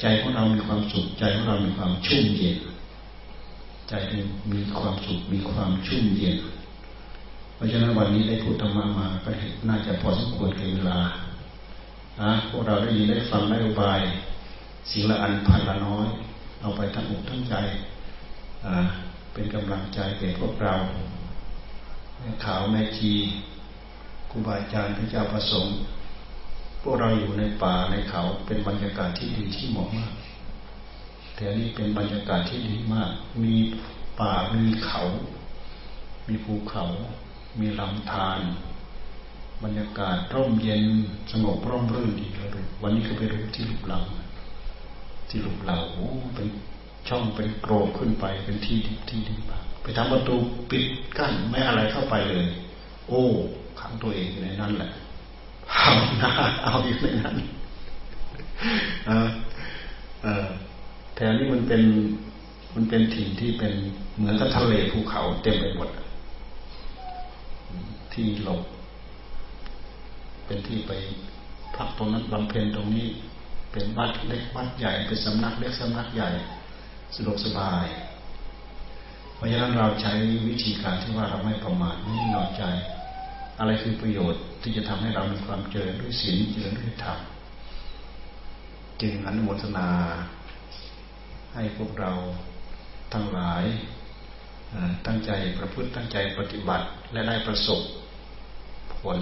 ใจของเรามีความสุขใจของเรามีความชุ่มเย็น ใจมีความสุขมีความชุ่มเย็น เพราะฉะนั้นวันนี้ได้พูดธรรมะมาก็น่าจะพอสมควรกับเวลานะพวกเราได้ยินได้ฟังได้อุบายสิ่งละอันพันละน้อย เอาไปทั้งอกทั้งใจเป็นกำลังใจแก่พวกเราข่าวแม่ชี รูบาอาจารย์พระเจ้าประสงค์พวกเราอยู่ในป่าในเขาเป็นบรรยากาศที่ดีที่เหมาะมากแต่นี้เป็นบรรยากาศที่ดีมาก มีป่ามีเขา มีภูเขา มีลำธารบรรยากาศร่มเย็นสงบร่มรื่นดีเลยวันนี้ก็ไปดูที่หลุกเราที่หลุกเราโอ้เป็นช่องเป็นโกรกขึ้นไปเป็นที่ดีที่ดีมากไปทำประตูปิดกั้นไม่อะไรเข้าไปเลย โอ้ ขังตัวเองอยู่ในนั้นแหละเอาหน้าเอาอยู่ในนั้นเออแถวนี้มันเป็นมันเป็นถิ่นที่เป็นเหมือนกับทะเลภูเขาเต็มไปหมดที่หลบ เป็นที่ไปพักตรงนั้นบำเพ็ญตรงนี้ เป็นวัดเล็กวัดใหญ่เป็นสำนักเล็กสำนักใหญ่สะดวกสบาย เพราะฉะนั้นเราใช้วิธีการที่ว่าเราไม่ประมาทไม่นอนใจ อะไรคือประโยชน์ที่จะทำให้เรามีความเจริญด้วยศีลเจริญด้วยธรรมจึงอนุโมทนา ให้พวกเราทั้งหลายตั้งใจประพฤติตั้งใจปฏิบัติและได้ประสบ ผล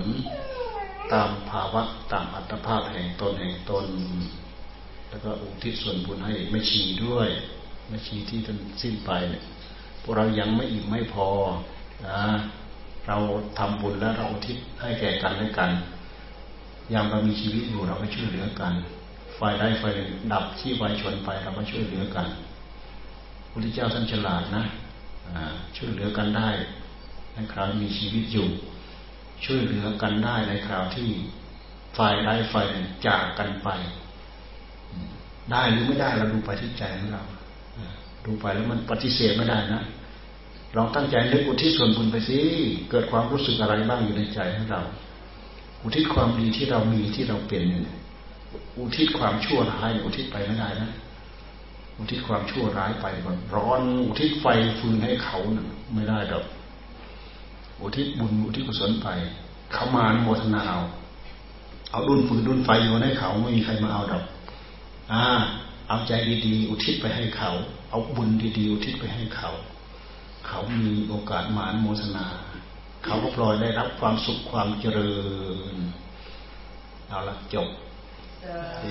ตามภาวะตามอัตภาพแห่งตนแห่งตน แล้วก็อุทิศส่วนบุญให้ไม่ชีด้วยไม่ชีที่ท่านสิ้นไปเนี่ยพวกเรายังไม่อิ่มไม่พอนะ เราทำบุญแล้วเราอุทิศให้แก่กันและกันยามเรามีชีวิตอยู่เราก็ช่วยเหลือกันฝ่ายใดฝ่ายหนึ่งดับที่ไฟชนไปเราก็ช่วยเหลือกันพระเจ้าท่านฉลาดนะช่วยเหลือกันได้ในคราวมีชีวิตอยู่ ช่วยเหลือกันได้ในคราวที่ฝ่ายใดฝ่ายหนึ่งจากกันไป ได้หรือไม่ได้เราดูไปที่ใจของเราดูไปแล้วมันปฏิเสธไม่ได้นะ ลองตั้งใจนึกอุทิศส่วนบุญไปสิเกิดความรู้สึกอะไรบ้างอยู่ในใจของเรา อุทิศความดีที่เรามีที่เราเป็นอุทิศความชั่วร้ายอุทิศไปไม่ได้นะอุทิศความชั่วร้ายไปมันร้อนอุทิศไฟฟืนให้เขาไม่ได้ดอกอุทิศบุญอุทิศกุศลไป เขามาโมทนาเอาเอาดุนฟืนดุนไฟโยนให้เขาไม่มีใครมาเอาดอกอ่าเอาใจดีๆ อุทิศไปให้เขา เอาบุญดีๆ อุทิศไปให้เขา เขามีโอกาสมาโมทนา เขาก็ปล่อยได้รับความสุขความเจริญ เอาละจบเ